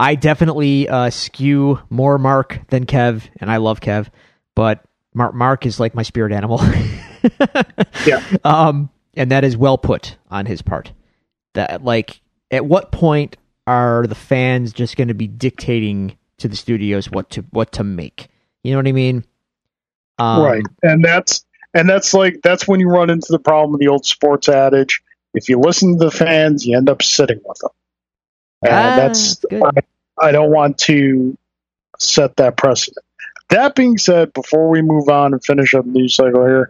I definitely uh, skew more Mark than Kev, and I love Kev, but Mark Mark is like my spirit animal. [LAUGHS] [LAUGHS] yeah. Um, and that is well put on his part. That like, at what point are the fans just going to be dictating to the studios what to what to make? You know what I mean? Um, right, and that's and that's like that's when you run into the problem of the old sports adage if you listen to the fans, you end up sitting with them. And ah, that's I, I, don't want to set that precedent. That being said, before we move on and finish up the news cycle here,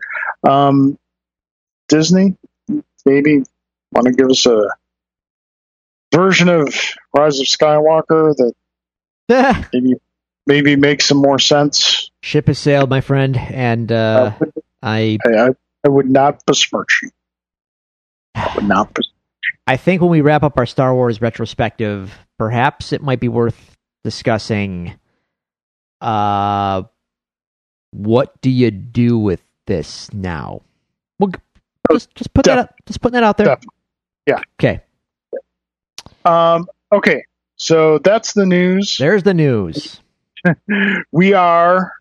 um, Disney maybe want to give us a version of Rise of Skywalker that [LAUGHS] maybe maybe makes some more sense. Ship has sailed, my friend, and uh, uh, I, I I would not besmirch you I would not. I think when we wrap up our Star Wars retrospective, perhaps it might be worth discussing. Uh, what do you do with this now? Well, just just put Def- that just putting that out there. Definitely. Yeah. Okay. Um. Okay. So that's the news. There's the news. [LAUGHS] we are.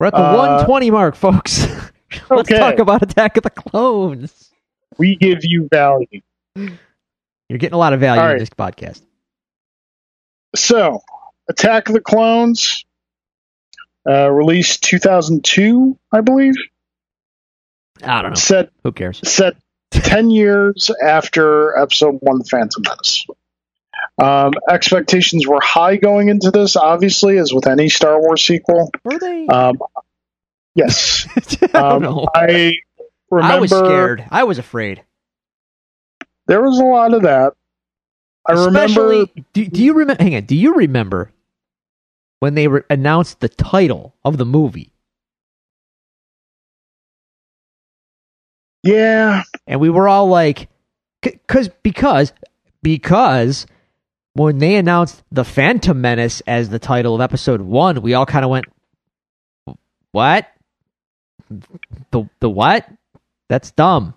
We're at the uh, 120 mark, folks. [LAUGHS] Let's okay. talk about Attack of the Clones we give you value. You're getting a lot of value right. in this podcast. So, Attack of the Clones, uh, released 2002, I believe. I don't know. Set, Who cares? Set 10 years after Episode 1 Phantom Menace. Um, expectations were high going into this, obviously, as with any Star Wars sequel. Were they? Um, yes. [LAUGHS] I, um, I remember. I was scared. I was afraid. There was a lot of that. I Especially, remember. Do, do you remember? Hang on. Do you remember when they re- announced the title of the movie? Yeah. And we were all like, because because because when they announced the Phantom Menace as the title of Episode One, we all kind of went, "What? The the what?" That's dumb.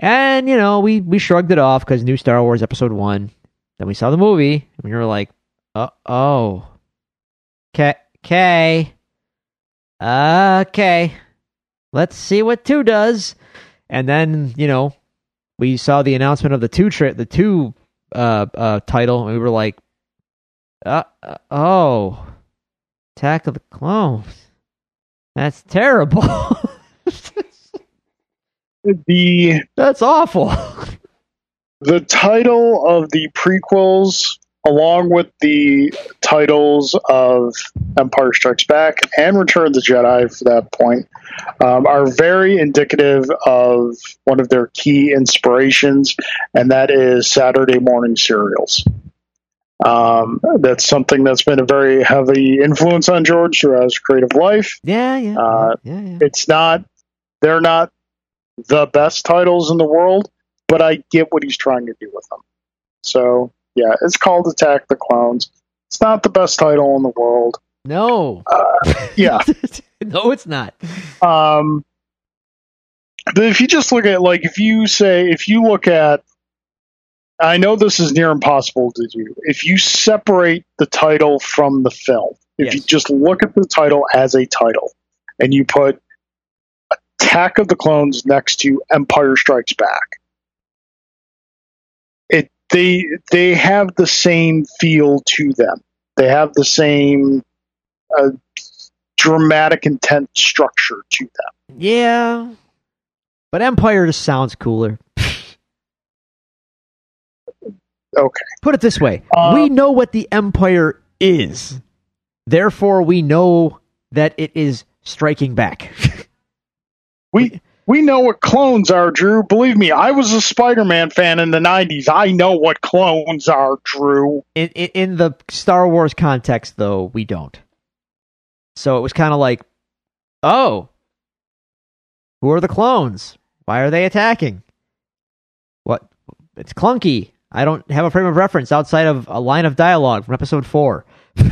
And, you know, we, we shrugged it off because new Star Wars Episode 1. Then we saw the movie, and we were like, uh oh. Okay. Okay. Okay. Let's see what 2 does. And then, you know, we saw the announcement of the 2 tri- the 2 uh, uh, title, and we were like, uh, uh, oh. Attack of the Clones. That's terrible. [LAUGHS] the that's awful. the title of the prequels, along with the titles of Empire Strikes Back and Return of the Jedi, for that point, um, are very indicative of one of their key inspirations, and that is Saturday morning serials. Um, that's something that's been a very heavy influence on George throughout his creative life. Yeah, yeah, uh, yeah, yeah. It's not; they're not the best titles in the world, but I get what he's trying to do with them. So yeah, it's called Attack the Clones. It's not the best title in the world. No. Uh, yeah. [LAUGHS] no, it's not. Um, but if you just look at like if you say if you look at I know this is near impossible to do. If you separate the title from the film, if yes. you just look at the title as a title and you put Attack of the Clones next to Empire Strikes Back. They they have the same feel to them. They have the same uh, dramatic intent structure to them. Yeah. But Empire just sounds cooler. Okay. Put it this way Uh, we know what the Empire is. Therefore, we know that it is striking back. We [LAUGHS] we know what clones are, Drew. Believe me, I was a Spider-Man fan in the '90s. I know what clones are, Drew. in, in, in the Star Wars context, though, we don't. So it was kind of like, oh, who are the clones? Why are they attacking? What? It's clunky. I don't have a frame of reference outside of a line of dialogue from episode four. [LAUGHS]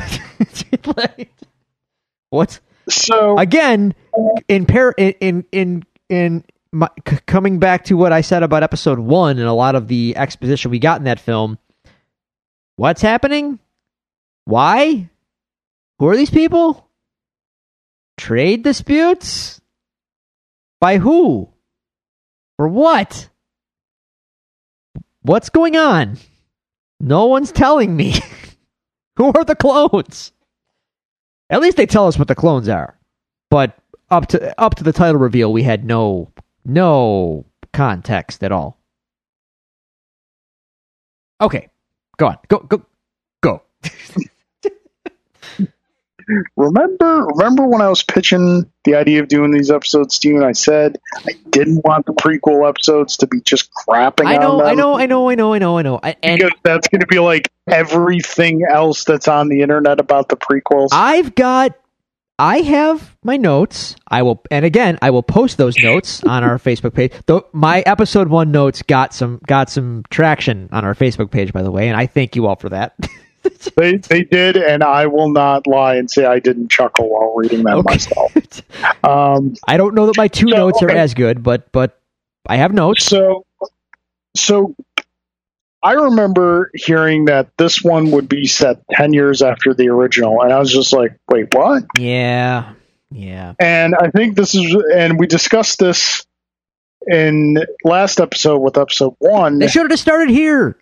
Like, what? So Again, in pair in in in, in my, c- coming back to what I said about episode one and a lot of the exposition we got in that film. What's happening? Why? Who are these people? Trade disputes? By who? For what? What's going on? No one's telling me. [LAUGHS] who are the clones? At least they tell us what the clones are. But up to up to the title reveal, we had no no context at all. Okay, go on, go go go. [LAUGHS] remember remember when I was pitching the idea of doing these episodes to you, and I said I didn't want the prequel episodes to be just crapping I know. I know, I know, I know, I know, I know. I, and because that's going to be like everything else that's on the internet about the prequels. I've got I have my notes. I will and again I will post those notes on our [LAUGHS] Facebook page. Though my episode 1 notes got some got some traction on our Facebook page by the way, and I thank you all for that. [LAUGHS] they they did, and I will not lie and say I didn't chuckle while reading them Okay. myself. [LAUGHS] Um, I don't know that my two So, notes are okay. as good, but but I have notes. so so I remember hearing that this one would be set ten years after the original, and I was just like, wait, what? Yeah. Yeah. And I think this is, and we discussed this in last episode with episode one. They should have started here.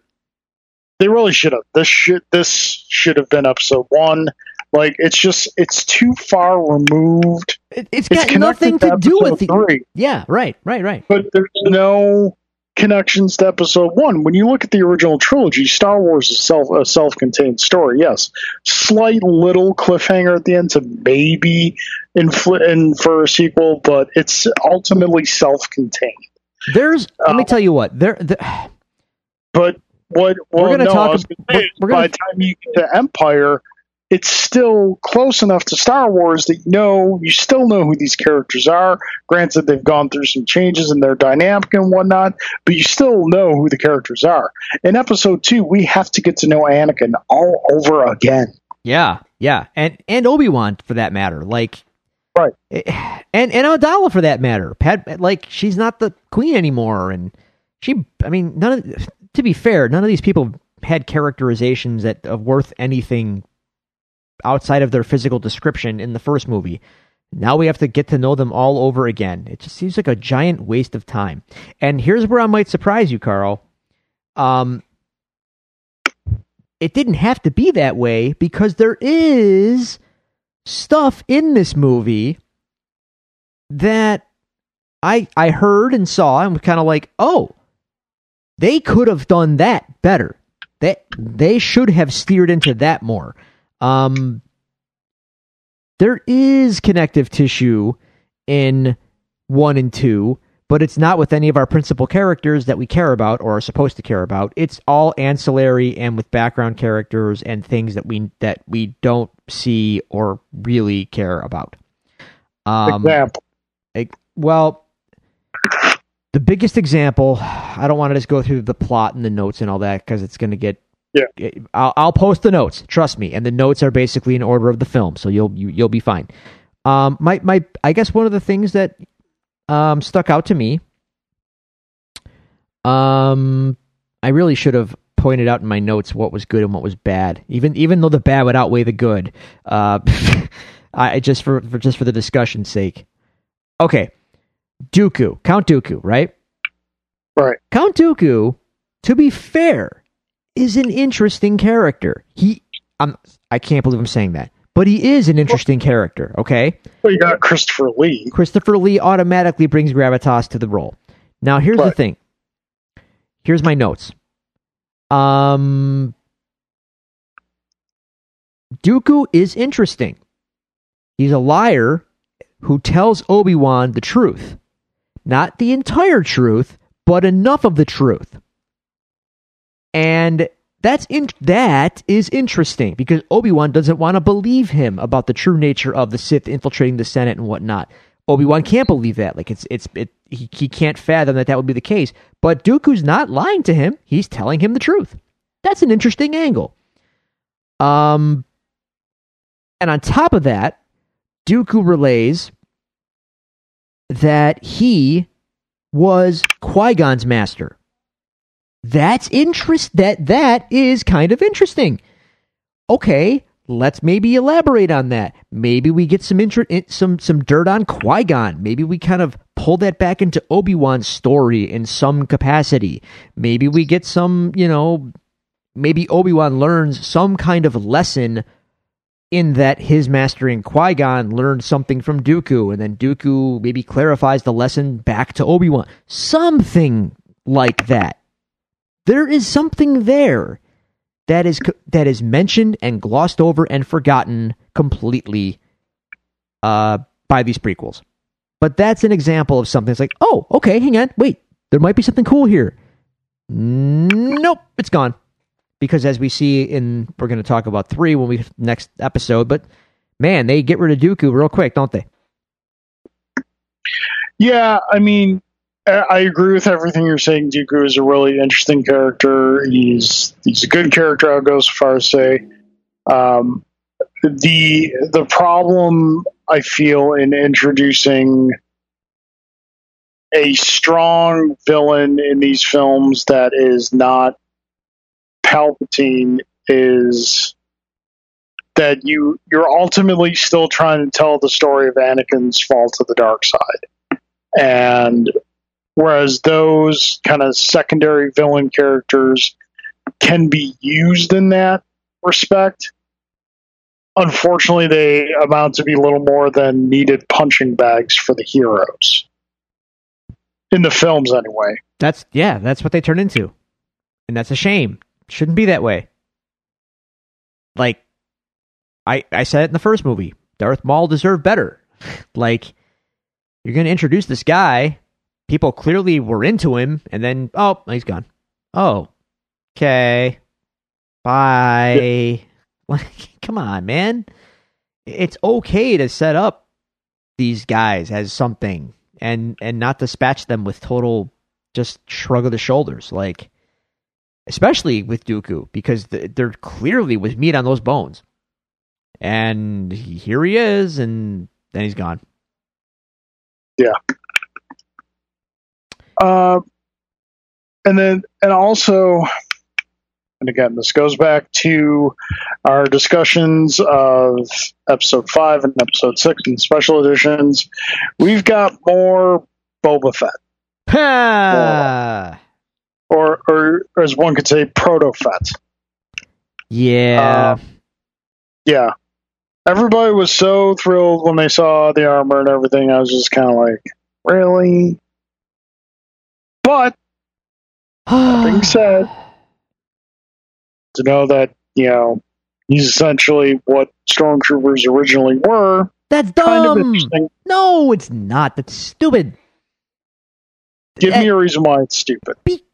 They really should have. This should this should have been episode one. Like it's just it's too far removed. It, it's It's got connected nothing to do with the three, Yeah, right, right, right. but there's no connections to episode one. When you look at the original trilogy, Star Wars is self a self-contained story. Yes, slight little cliffhanger at the end to maybe infl- infer a sequel, but it's ultimately self-contained. There's let me Uh, tell you what. There the, But what well, We're gonna no, talk I was ab- gonna say is we're by the time you get to Empire, it's still close enough to Star Wars that you know you still know who these characters are. Granted, they've gone through some changes in their dynamic and whatnot, but you still know who the characters are. In Episode Two, we have to get to know Anakin all over again. yeah, yeah. And and Obi-Wan for that matter. Like Right. [SIGHS] And and Amidala for that matter. Pat like she's not the queen anymore and she I mean none of to be fair, none of these people had characterizations that of worth anything outside of their physical description in the first movie. Now we have to get to know them all over again. It just seems like a giant waste of time. And here's where I might surprise you, Carl. Um, it didn't have to be that way because there is stuff in this movie that I I heard and saw and was kind of like, oh, they could have done that better. They they should have steered into that more. Um, there is connective tissue in one and two, but it's not with any of our principal characters that we care about or are supposed to care about. It's all ancillary and with background characters and things that we that we don't see or really care about. Um, Example. Ex- Well, the biggest example, I don't want to just go through the plot and the notes and all that because it's going to get. Yeah. I'll, I'll post the notes. Trust me, and the notes are basically in order of the film, so you'll you, you'll be fine. Um, my my, I guess one of the things that um stuck out to me. Um, I really should have pointed out in my notes what was good and what was bad. Even even though the bad would outweigh the good. Uh, [LAUGHS] I just for, for just for the discussion's sake. Okay, Dooku, Count Dooku, right? Right. Count Dooku, to be fair, is an interesting character. He, I'm, I can't believe I'm saying that, but he is an interesting character. Okay, Well, you got Christopher Lee. Christopher Lee automatically brings gravitas to the role. Now, here's the thing. Here's my notes. Um, Dooku is interesting. He's a liar who tells Obi Wan the truth, not the entire truth, but enough of the truth. And that's in- that is interesting because Obi Wan doesn't want to believe him about the true nature of the Sith infiltrating the Senate and whatnot. Obi Wan can't believe that. Like it's it's it. He, he can't fathom that that would be the case. But Dooku's not lying to him. He's telling him the truth. That's an interesting angle. Um, and on top of that, Dooku relays that he was Qui Gon's master. That's interest. That that is kind of interesting. Okay, let's maybe elaborate on that. Maybe we get some intro, some some dirt on Qui Gon. Maybe we kind of pull that back into Obi Wan's story in some capacity. Maybe we get some, you know, maybe Obi Wan learns some kind of lesson in that his mastering Qui Gon learned something from Dooku, and then Dooku maybe clarifies the lesson back to Obi Wan. Something like that. There is something there that is that is mentioned and glossed over and forgotten completely uh, by these prequels. But that's an example of something. It's like, oh, okay, hang on, wait, there might be something cool here. Nope, it's gone. Because as we see in, we're going to talk about three when we next episode. But man, they get rid of Dooku real quick, don't they? Yeah, I mean, I agree with everything you're saying. Dooku is a really interesting character. He's he's a good character. I'll go so far as to say. Um, the the problem I feel in introducing a strong villain in these films that is not Palpatine is that you you're ultimately still trying to tell the story of Anakin's fall to the dark side. And whereas those kind of secondary villain characters can be used in that respect, unfortunately, they amount to be little more than needed punching bags for the heroes. In the films, anyway. That's yeah, that's what they turn into, and that's a shame. Shouldn't be that way. Like, I I said it in the first movie. Darth Maul deserved better. [LAUGHS] like, you're going to introduce this guy. People clearly were into him, and then oh, he's gone. Oh, okay, bye. [LAUGHS] Like, come on, man. It's okay to set up these guys as something and and not dispatch them with total just shrug of the shoulders like especially with Dooku because th- there clearly was meat on those bones and here he is and then he's gone Uh, and then, and also, and again, this goes back to our discussions of episode five and episode six and special editions. We've got more Boba Fett, Ha! or, or as one could say, Proto Fett. yeah Uh, Yeah. Everybody was so thrilled when they saw the armor and everything. I was just kind of like, really? But that being [SIGHS] said, to know that you know he's essentially what stormtroopers originally were, that's kind of dumb no it's not that's stupid Give me eh. a reason why it's stupid. Be-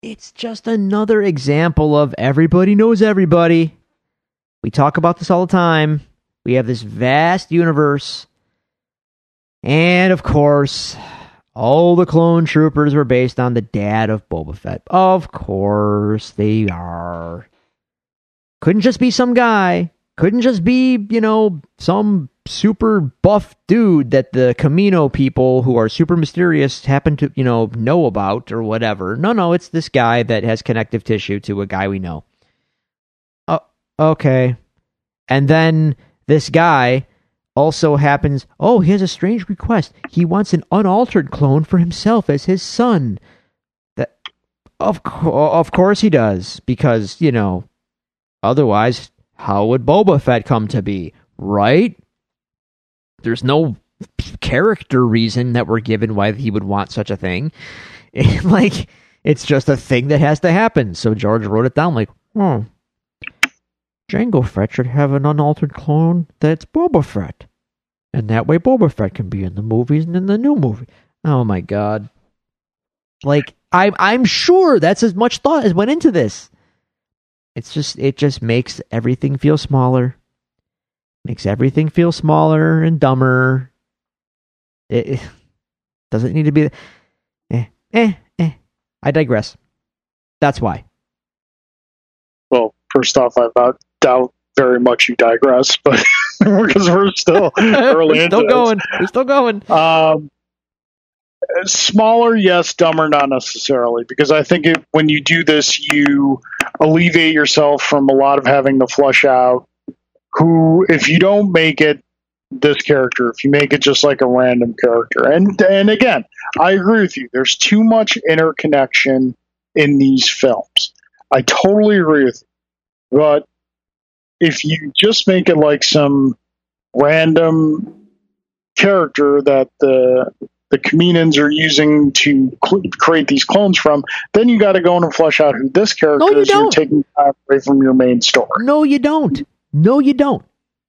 it's just another example of everybody knows everybody. We talk about this all the time. We have this vast universe. And of course, all the clone troopers were based on the dad of Boba Fett. Of course they are. Couldn't just be some guy. Couldn't just be, you know, some super buff dude that the Kamino people who are super mysterious happen to, you know, know about or whatever. No, no, it's this guy that has connective tissue to a guy we know. Oh, okay. And then this guy also happens, oh, he has a strange request. He wants an unaltered clone for himself as his son. That Of co- of course he does, because you know, otherwise, how would Boba Fett come to be? Right? There's no character reason that we're given why he would want such a thing. [LAUGHS] like it's just a thing that has to happen. So George wrote it down like, hmm, Jango Fett should have an unaltered clone that's Boba Fett. And that way Boba Fett can be in the movies and in the new movie. Oh my god. Like I'm I'm sure that's as much thought as went into this. It's just it just makes everything feel smaller. Makes everything feel smaller and dumber. It, it [LAUGHS] doesn't need to be eh eh eh. I digress. That's why. Well, first off, I doubt very much you digress, [LAUGHS] but because we're still [LAUGHS] early We're still going. We're still going. Um, smaller, yes. Dumber, not necessarily, because I think it, when you do this, you alleviate yourself from a lot of having to flush out who, if you don't make it this character, if you make it just like a random character, and and again, I agree with you. There's too much interconnection in these films. I totally agree with you. But if you just make it like some random character that the the Kaminoans are using to cl- create these clones from, then you got to go in and flesh out who this character No, you is. You're taking time away from your main story. No, you don't. No, you don't.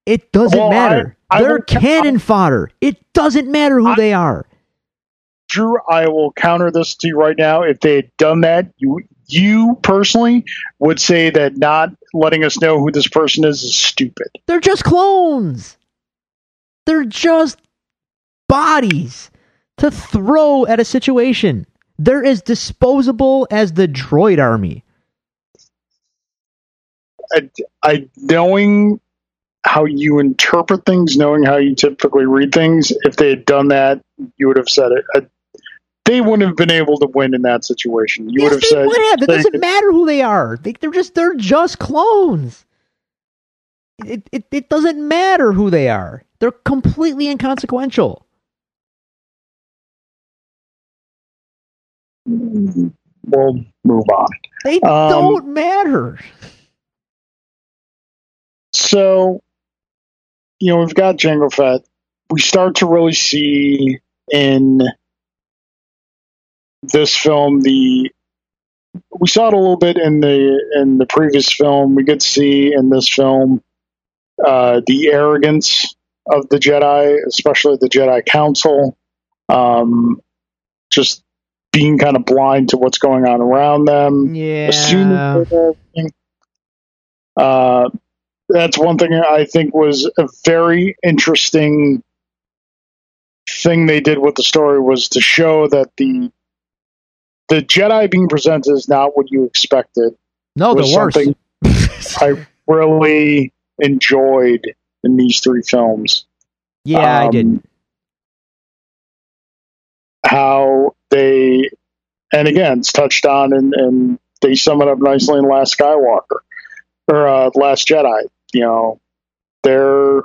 It doesn't Well, matter. I They're will- cannon fodder. It doesn't matter who I- they are. Drew, I will counter this to you right now. If they had done that, you you personally would say that not letting us know who this person is is stupid. They're just clones. They're just bodies to throw at a situation. They're as disposable as the droid army. I, I knowing how you interpret things, knowing how you typically read things, if they had done that, you would have said it. I, they wouldn't have been able to win in that situation. You yes, would have they said, would have. It doesn't matter who they are. They, they're just they're just clones. It, it it doesn't matter who they are. They're completely inconsequential. "We'll move on." They Um, don't matter. So, you know, we've got Jango Fett. We start to really see in this film the we saw it a little bit in the in the previous film. We get to see in this film uh, the arrogance of the Jedi, especially the Jedi Council, um, just being kind of blind to what's going on around them Yeah. assuming Uh, that's one thing I think was a very interesting thing they did with the story was to show that the the Jedi being presented is not what you expected. no, the worst. [LAUGHS] I really enjoyed in these three films. yeah, I Um, didn't. How they, and again, it's touched on, and, and they sum it up nicely in Last Skywalker or uh, Last Jedi. You know, their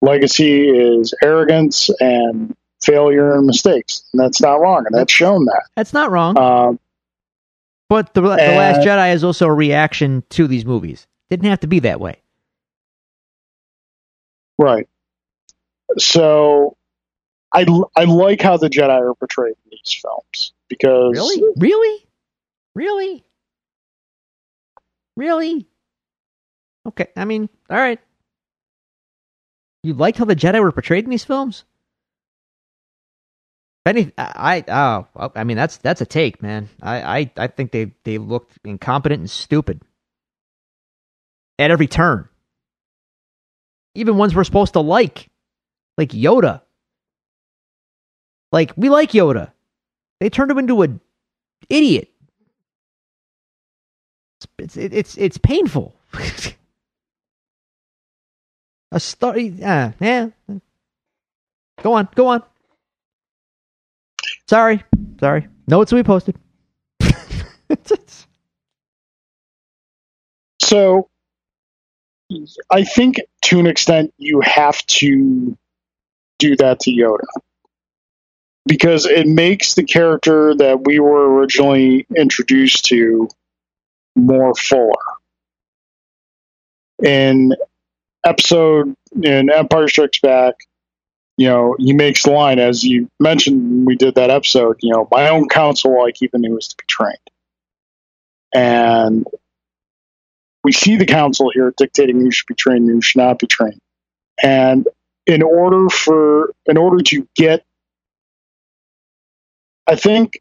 legacy is arrogance and failure and mistakes, and that's not wrong, and that's shown that. That's not wrong. Um, but the, the Last uh, Jedi is also a reaction to these movies. Didn't have to be that way. right. So, I I like how the Jedi are portrayed in these films because Really? Really? Really? Really? Okay, I mean, all right. You liked how the Jedi were portrayed in these films? Any, I, I, oh, I mean, that's that's a take, man. I, I, I think they they looked incompetent and stupid at every turn. Even ones we're supposed to like, like Yoda. Like we like Yoda, they turned him into an idiot. It's it's it's, it's painful. [LAUGHS] a story, uh, yeah. Go on, go on. Sorry, sorry. Notes will be posted. [LAUGHS] So, I think to an extent you have to do that to Yoda. because it makes the character that we were originally introduced to more fuller. In episode in Empire Strikes Back, you know, he makes the line as you mentioned we did that episode, you know, my own counsel I keep in who is to be trained. And we see the council here dictating who should be trained who should not be trained. And in order for in order to get I think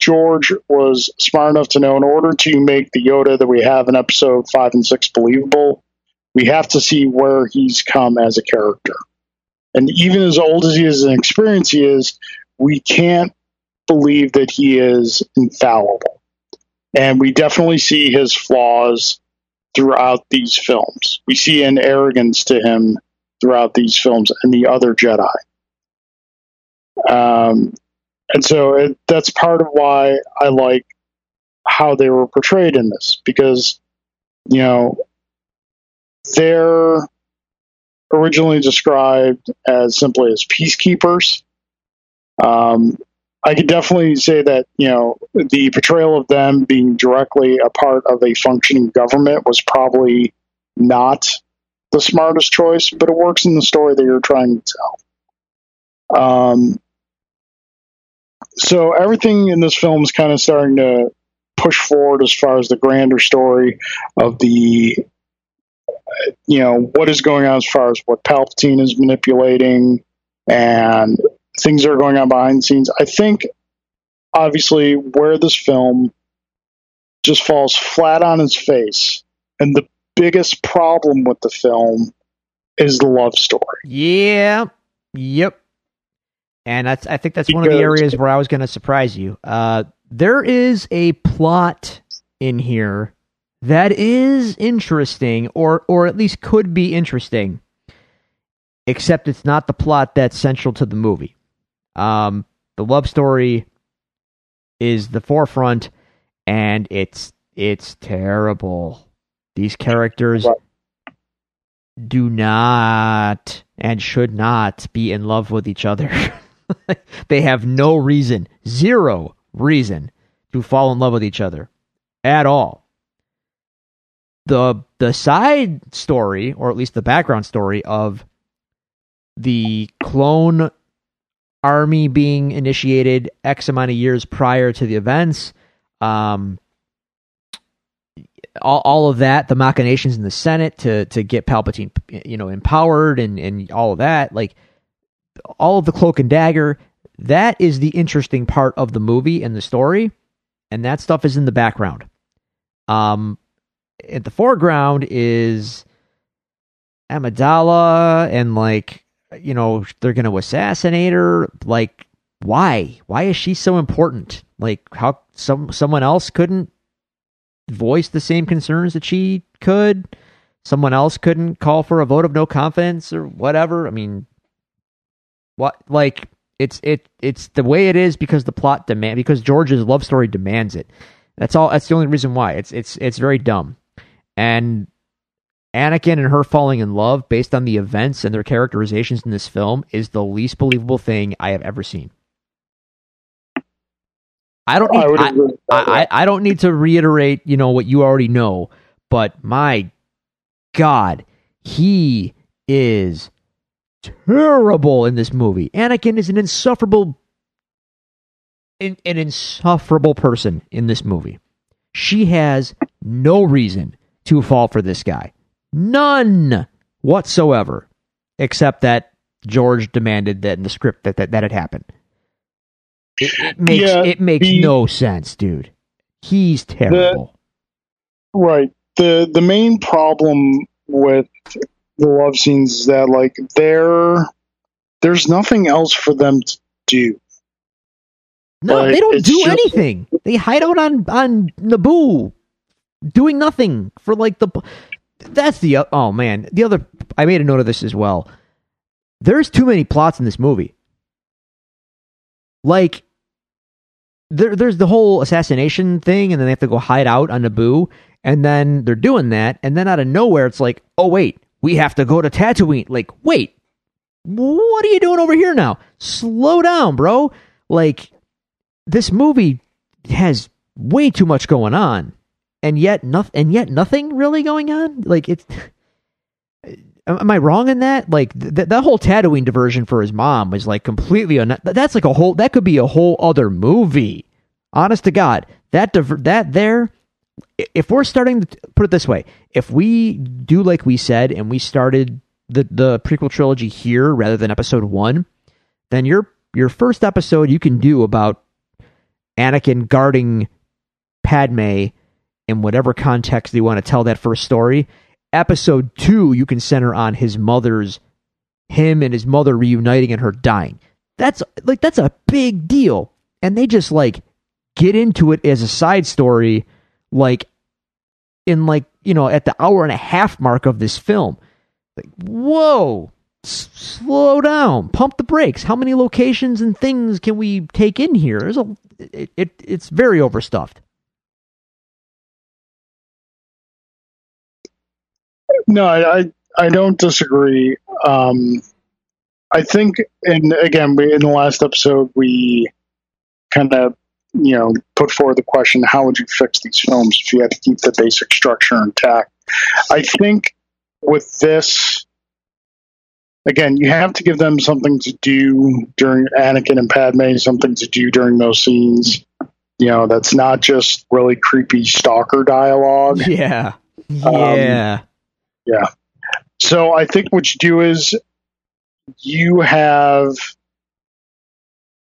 George was smart enough to know in order to make the Yoda that we have in episode five and six believable, we have to see where he's come as a character. And even as old as he is and experienced he is, we can't believe that he is infallible. And we definitely see his flaws throughout these films. We see an arrogance to him throughout these films and the other Jedi. Um, and so it, that's part of why I like how they were portrayed in this because, you know, they're originally described as simply as peacekeepers. Um, I could definitely say that you know the portrayal of them being directly a part of a functioning government was probably not the smartest choice, but it works in the story that you're trying to tell. Um, so everything in this film is kind of starting to push forward as far as the grander story of the you know what is going on as far as what Palpatine is manipulating and things that are going on behind the scenes. I think obviously where this film just falls flat on its face, and the biggest problem with the film is the love story. Yeah. Yep. And that's, I think that's because, one of the areas where I was going to surprise you. Uh, there is a plot in here that is interesting, or or at least could be interesting. Except it's not the plot that's central to the movie. Um, the love story is the forefront, and it's it's terrible. These characters do not and should not be in love with each other. [LAUGHS] they have no reason, zero reason to fall in love with each other at all. The the side story, or at least the background story of the clone army being initiated X amount of years prior to the events, um, all, all of that, the machinations in the Senate to to get Palpatine, you know, empowered and and all of that, like all of the cloak and dagger. That is the interesting part of the movie and the story, and that stuff is in the background. Um, at the foreground is Amidala, and like you know they're going to assassinate her. Like, why? Why is she so important? Like, how some someone else couldn't voice the same concerns that she could? Someone else couldn't call for a vote of no confidence or whatever. I mean, what like it's it it's the way it is because the plot demand because George's love story demands it. That's all. That's the only reason why. It's it's it's very dumb. And Anakin and her falling in love based on the events and their characterizations in this film is the least believable thing I have ever seen. I don't need, I, I, I, I, don't need to reiterate, you know, what you already know, but my God, he is terrible in this movie. Anakin is an insufferable an, an insufferable person in this movie. She has no reason to fall for this guy. None whatsoever. Except that George demanded that in the script that that, that had happened. It, it makes yeah, it makes the, no sense, dude. He's terrible. The, right. The the main problem with the love scenes is that like there there's nothing else for them to do. No, like, they don't do just, anything. They hide out on on Naboo, doing nothing for like the. That's the uh, oh man. The other I made a note of this as well. There's too many plots in this movie. Like there, there's the whole assassination thing, and then they have to go hide out on Naboo, and then they're doing that, and then out of nowhere, it's like, oh wait, we have to go to Tatooine. Like, wait, what are you doing over here now? Slow down, bro. like this movie has way too much going on, and yet nothing, and yet nothing really going on. Like it's. [SIGHS] Am I wrong in that? Like th- that whole Tatooine diversion for his mom was like completely. Un- that's like a whole. That could be a whole other movie. Honest to God, that diver- that there. If we're starting to put it this way, if we do like we said, and we started the the prequel trilogy here rather than episode one, then your your first episode you can do about Anakin guarding Padme in whatever context you want to tell that first story. Episode two, you can center on his mother's, him and his mother reuniting and her dying. That's like that's a big deal, and they just like get into it as a side story, like in like you know at the hour and a half mark of this film. Like whoa, S- slow down, pump the brakes. How many locations and things can we take in here? There's a it, it it's very overstuffed. No, I I, don't disagree. Um, I think, and again, we, in the last episode, we kind of you know put forward the question: How would you fix these films if you had to keep the basic structure intact? I think with this, again, you have to give them something to do during Anakin and Padme, something to do during those scenes. You know, that's not just really creepy stalker dialogue. Yeah. Yeah. Yeah. So I think what you do is you have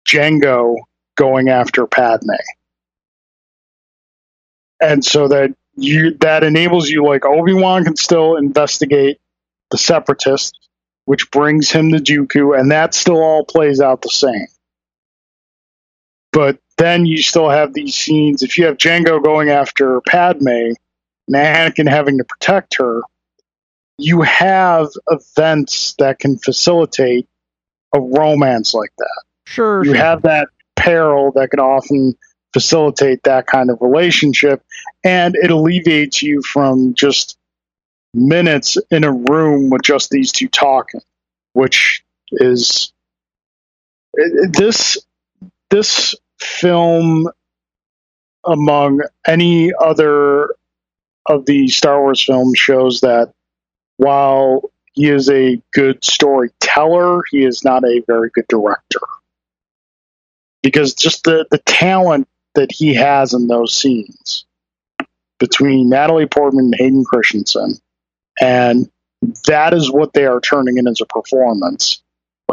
Jango going after Padme. And so that you that enables you like Obi-Wan can still investigate the separatists, which brings him to Dooku, and that still all plays out the same. But then you still have these scenes. If you have Jango going after Padme and Anakin having to protect her, you have events that can facilitate a romance like that. Sure. You sure. have that peril that can often facilitate that kind of relationship, and it alleviates you from just minutes in a room with just these two talking, which is this this film among any other of the Star Wars films shows that while he is a good storyteller, he is not a very good director. Because just the, the talent that he has in those scenes between Natalie Portman and Hayden Christensen, and that is what they are turning in as a performance.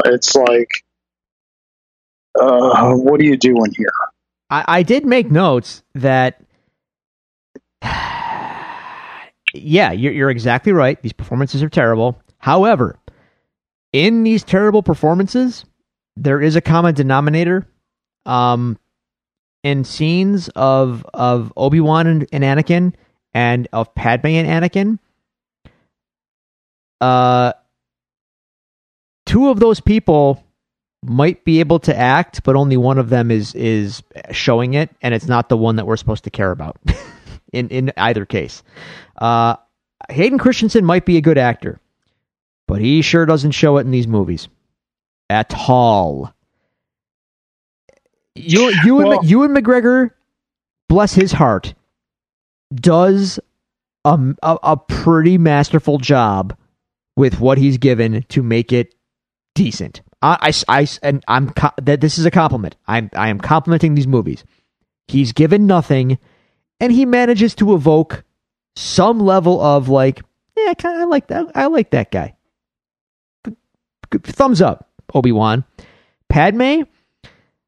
It's like, uh, what are you doing here? I, I did make notes that yeah, you're, you're exactly right. These performances are terrible. However, in these terrible performances, there is a common denominator. Um, in scenes of of Obi Wan and, and Anakin, and of Padme and Anakin, uh, two of those people might be able to act, but only one of them is is showing it, and it's not the one that we're supposed to care about. [LAUGHS] in in either case, uh, Hayden Christensen might be a good actor, but he sure doesn't show it in these movies at all. You you and Well- Ewan McGregor, bless his heart, does a, a a pretty masterful job with what he's given to make it decent. I, I, I- and I'm co- that this is a compliment. I'm I am complimenting these movies. He's given nothing, and he manages to evoke some level of like, yeah, I like that. I like that guy. Thumbs up, Obi Wan. Padme,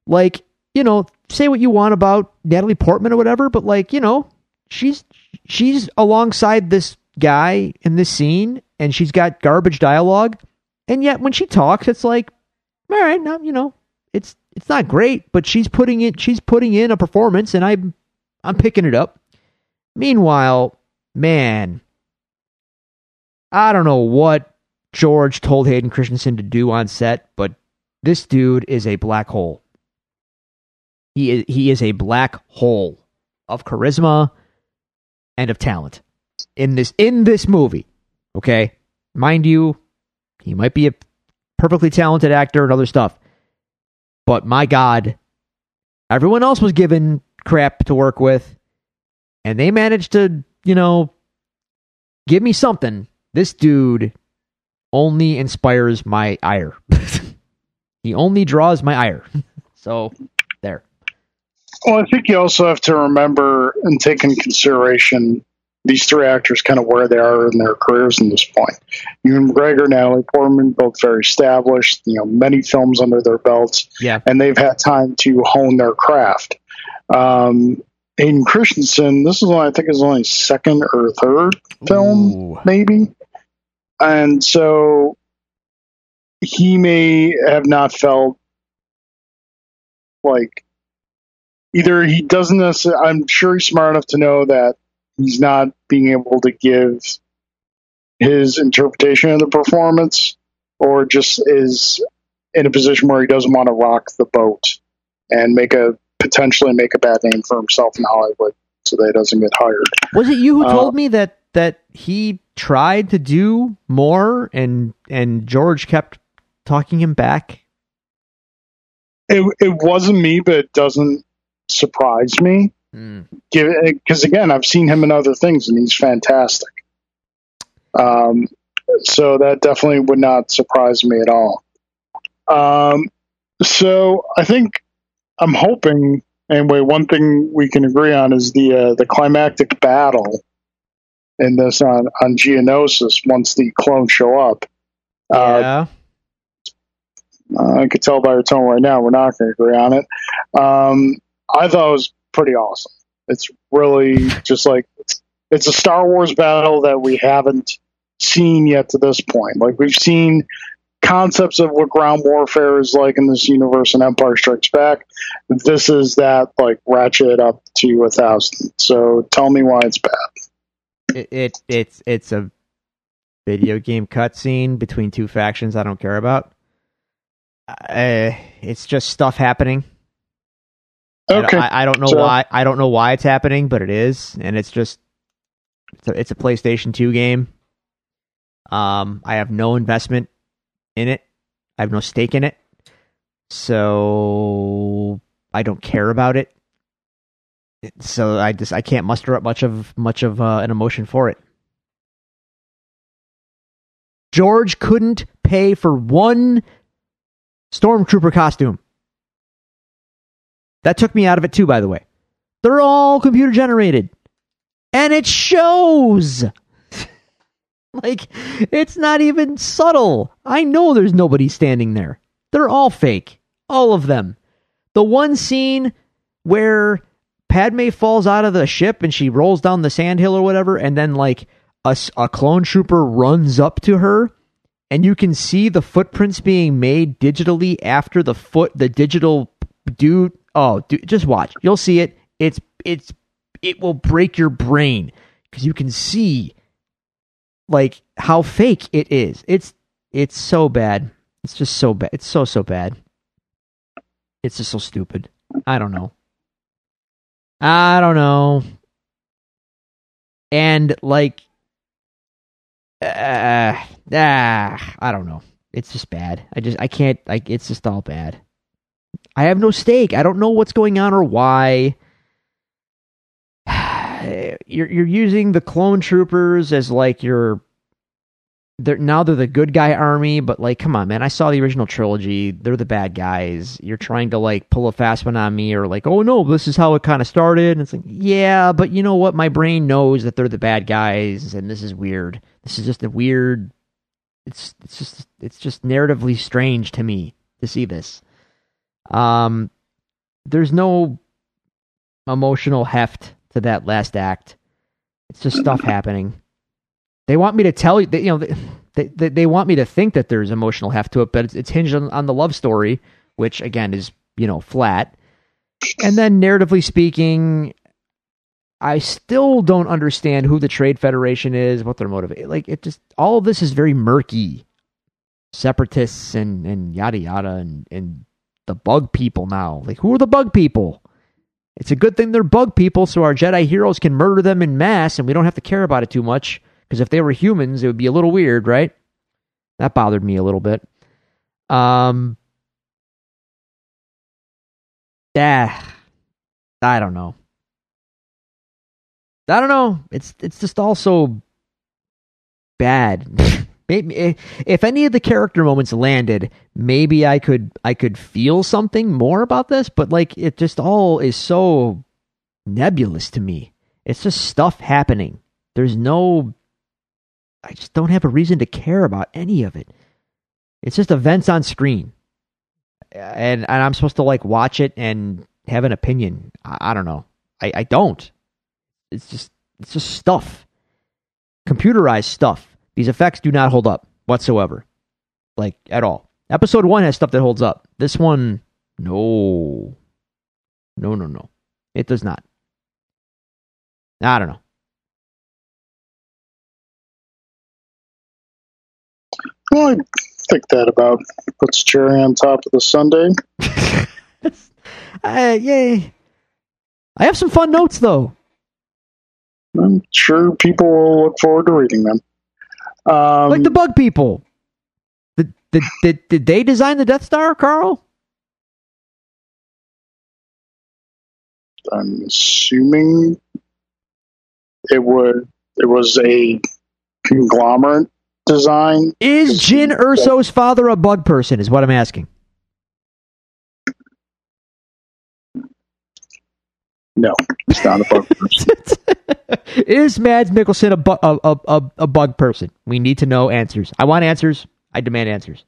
like you know, say what you want about Natalie Portman or whatever, but like you know, she's she's alongside this guy in this scene, and she's got garbage dialogue, and yet when she talks, it's like, all right, now you know, it's it's not great, but she's putting it, she's putting in a performance, and I'm I'm picking it up. Meanwhile, man, I don't know what George told Hayden Christensen to do on set, but this dude is a black hole. He is he is a black hole of charisma and of talent in this in this movie. Okay, mind you, he might be a perfectly talented actor and other stuff, but my God, Everyone else was given crap to work with, and they managed to, you know, give me something. This dude only inspires my ire. [LAUGHS] he only draws my ire. [LAUGHS] so, there. Well, I think you also have to remember and take in consideration these three actors kind of where they are in their careers in this point. Ewan McGregor and Natalie Portman, both very established, you know, many films under their belts, Yeah. and they've had time to hone their craft. Um, Hayden Christensen, this is only, I think, is only second or third film, Ooh. maybe, and so he may have not felt like either he doesn't necessarily, I'm sure he's smart enough to know that he's not being able to give his interpretation of the performance or just is in a position where he doesn't want to rock the boat and make a potentially make a bad name for himself in Hollywood so that he doesn't get hired. Was it you who Uh, told me that that he tried to do more and and George kept talking him back? It, it wasn't me, but it doesn't surprise me. Mm. because again, I've seen him in other things, and he's fantastic. Um, so that definitely would not surprise me at all. Um, so I think I'm hoping anyway. One thing we can agree on is the uh, the climactic battle in this on on Geonosis once the clones show up. Uh, yeah. uh, I could tell by your tone right now we're not going to agree on it. Um, I thought it was pretty awesome. It's really just like it's, it's a Star Wars battle that we haven't seen yet to this point. Like we've seen concepts of what ground warfare is like in this universe and Empire Strikes Back. This is that like ratchet up to a thousand. So tell me why it's bad. It, it it's it's a video game cutscene between two factions I don't care about. Uh, it's just stuff happening. Okay. I, I don't know So- why. I don't know why it's happening, but it is, and it's just it's a, it's a PlayStation Two game. Um, I have no investment in it. I have no stake in it, so I don't care about it. So I just I can't muster up much of much of uh, an emotion for it. George couldn't pay for one stormtrooper costume. That took me out of it too, by the way. They're all computer generated. And it shows. [LAUGHS] like, it's not even subtle. I know there's nobody standing there. They're all fake. All of them. The one scene where Padme falls out of the ship and she rolls down the sandhill or whatever, and then, like, a clone trooper runs up to her and you can see the footprints being made digitally after the foot the digital dude oh dude, just watch you'll see it it's it's it will break your brain because you can see like how fake it is it's it's so bad it's just so bad it's so so bad it's just so stupid i don't know i don't know and like uh, ah, I don't know. It's just bad. I just I can't like it's just all bad. I have no stake. I don't know what's going on or why. You're you're using the clone troopers as like your they're now they're the good guy army, but like come on, man. I saw the original trilogy. They're the bad guys. You're trying to like pull a fast one on me or like, oh no, this is how it kind of started. And it's like, yeah, but you know what? My brain knows that they're the bad guys and this is weird. This is just a weird it's it's just it's just narratively strange to me to see this. Um there's no emotional heft to that last act. It's just stuff happening. They want me to tell you, you know, they, they they want me to think that there's emotional heft to it, but it's, it's hinged on, on the love story, which again is you know flat. And then narratively speaking, I still don't understand who the Trade Federation is, what their motive. Like it just all of this is very murky. Separatists and and yada yada and and the bug people now. Like who are the bug people? It's a good thing they're bug people, so our Jedi heroes can murder them in mass, and we don't have to care about it too much. Because if they were humans, it would be a little weird, right? That bothered me a little bit. Um, yeah, I don't know. I don't know. It's it's just all so bad. [LAUGHS] maybe eh, if any of the character moments landed, maybe I could I could feel something more about this, but like it just all is so nebulous to me. It's just stuff happening. There's no I just don't have a reason to care about any of it. It's just events on screen. And and I'm supposed to like watch it and have an opinion. I, I don't know. I, I don't. It's just it's just stuff. Computerized stuff. These effects do not hold up whatsoever. Like at all. Episode one has stuff that holds up. This one, no. No, no, no. It does not. I don't know. Well, I think that about puts cherry on top of the sundae. [LAUGHS] uh, yay. I have some fun notes, though. I'm sure people will look forward to reading them. Um, like the bug people. Did, did, did, did they design the Death Star, Carl? I'm assuming it would it was a conglomerate design. Is Jyn Erso's father a bug person? Is what I'm asking. No, he's not a bug person. [LAUGHS] Is Mads Mikkelsen a, bu- a, a, a bug person? We need to know answers. I want answers. I demand answers.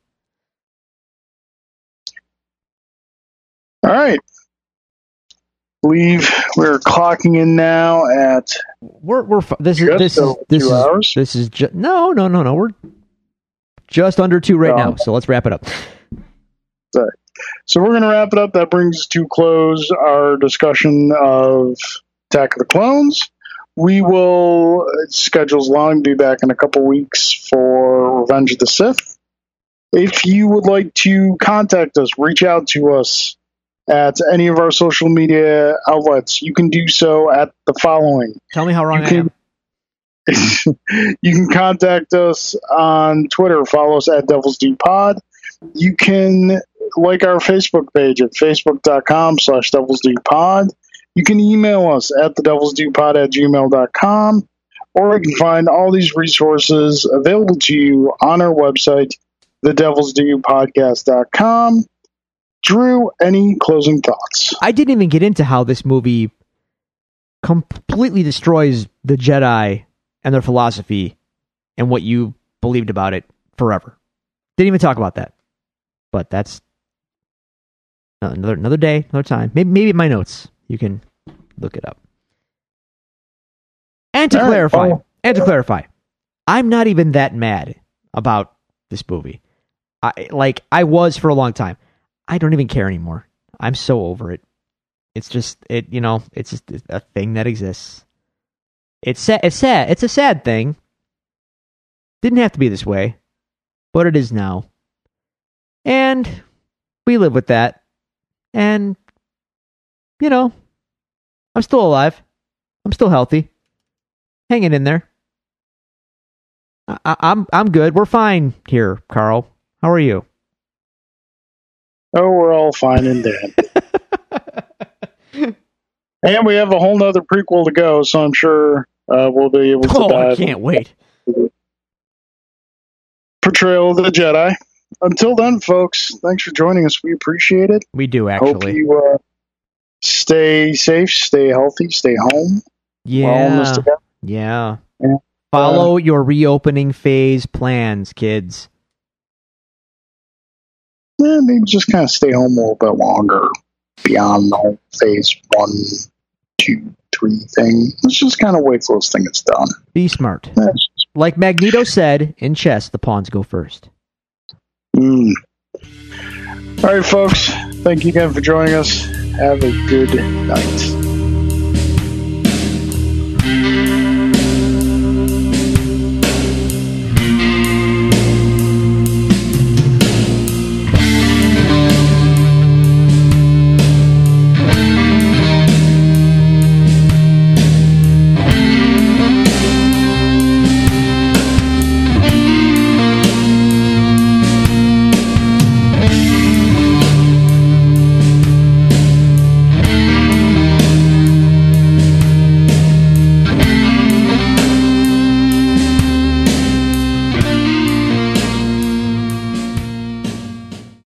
All right. Believe we're clocking in now at we're we're this is this is this is hours? this is just no no no no we're just under two right now. So let's wrap it up. Sorry. So we're going to wrap it up. That brings to close our discussion of Attack of the Clones. We will, uh, schedule's long, be back in a couple weeks for Revenge of the Sith. If you would like to contact us, reach out to us at any of our social media outlets, you can do so at the following. Tell me how wrong you I can, am. [LAUGHS] you can contact us on Twitter. Follow us at Devil's Due Pod. You can like our Facebook page at facebook.com slash Devil's Due Pod. You can email us at the Devil's Due Pod at gmail.com. Or you can find all these resources available to you on our website, the Devil's Due Podcast.com. Drew, any closing thoughts? I didn't even get into how this movie completely destroys the Jedi and their philosophy and what you believed about it forever. Didn't even talk about that. But that's another another day, another time. Maybe maybe my notes. You can look it up. And to clarify, oh. and to clarify, I'm not even that mad about this movie. I like I was for a long time. I don't even care anymore. I'm so over it. It's just it, you know, it's just a thing that exists. It's sad. It's sad. It's a sad thing. Didn't have to be this way, but it is now. And we live with that. And you know, I'm still alive. I'm still healthy. Hanging in there. I, I, I'm I'm good. We're fine here, Carl. How are you? Oh, we're all fine and dead. [LAUGHS] and we have a whole nother prequel to go, so I'm sure uh, we'll be able to Oh, I can't wait. portrayal of the Jedi. Until then, folks, thanks for joining us. We appreciate it. We do actually. Hope you uh, stay safe, stay healthy, stay home. We're all in this Yeah. Yeah. Yeah. Follow your reopening phase plans, kids. Eh, maybe just kind of stay home a little bit longer beyond the whole phase one, two, three thing. Let's just kind of wait till this thing gets done. Be smart. That's Like Magneto said, in chess, the pawns go first. Mm. All right, folks. Thank you again for joining us. Have a good night.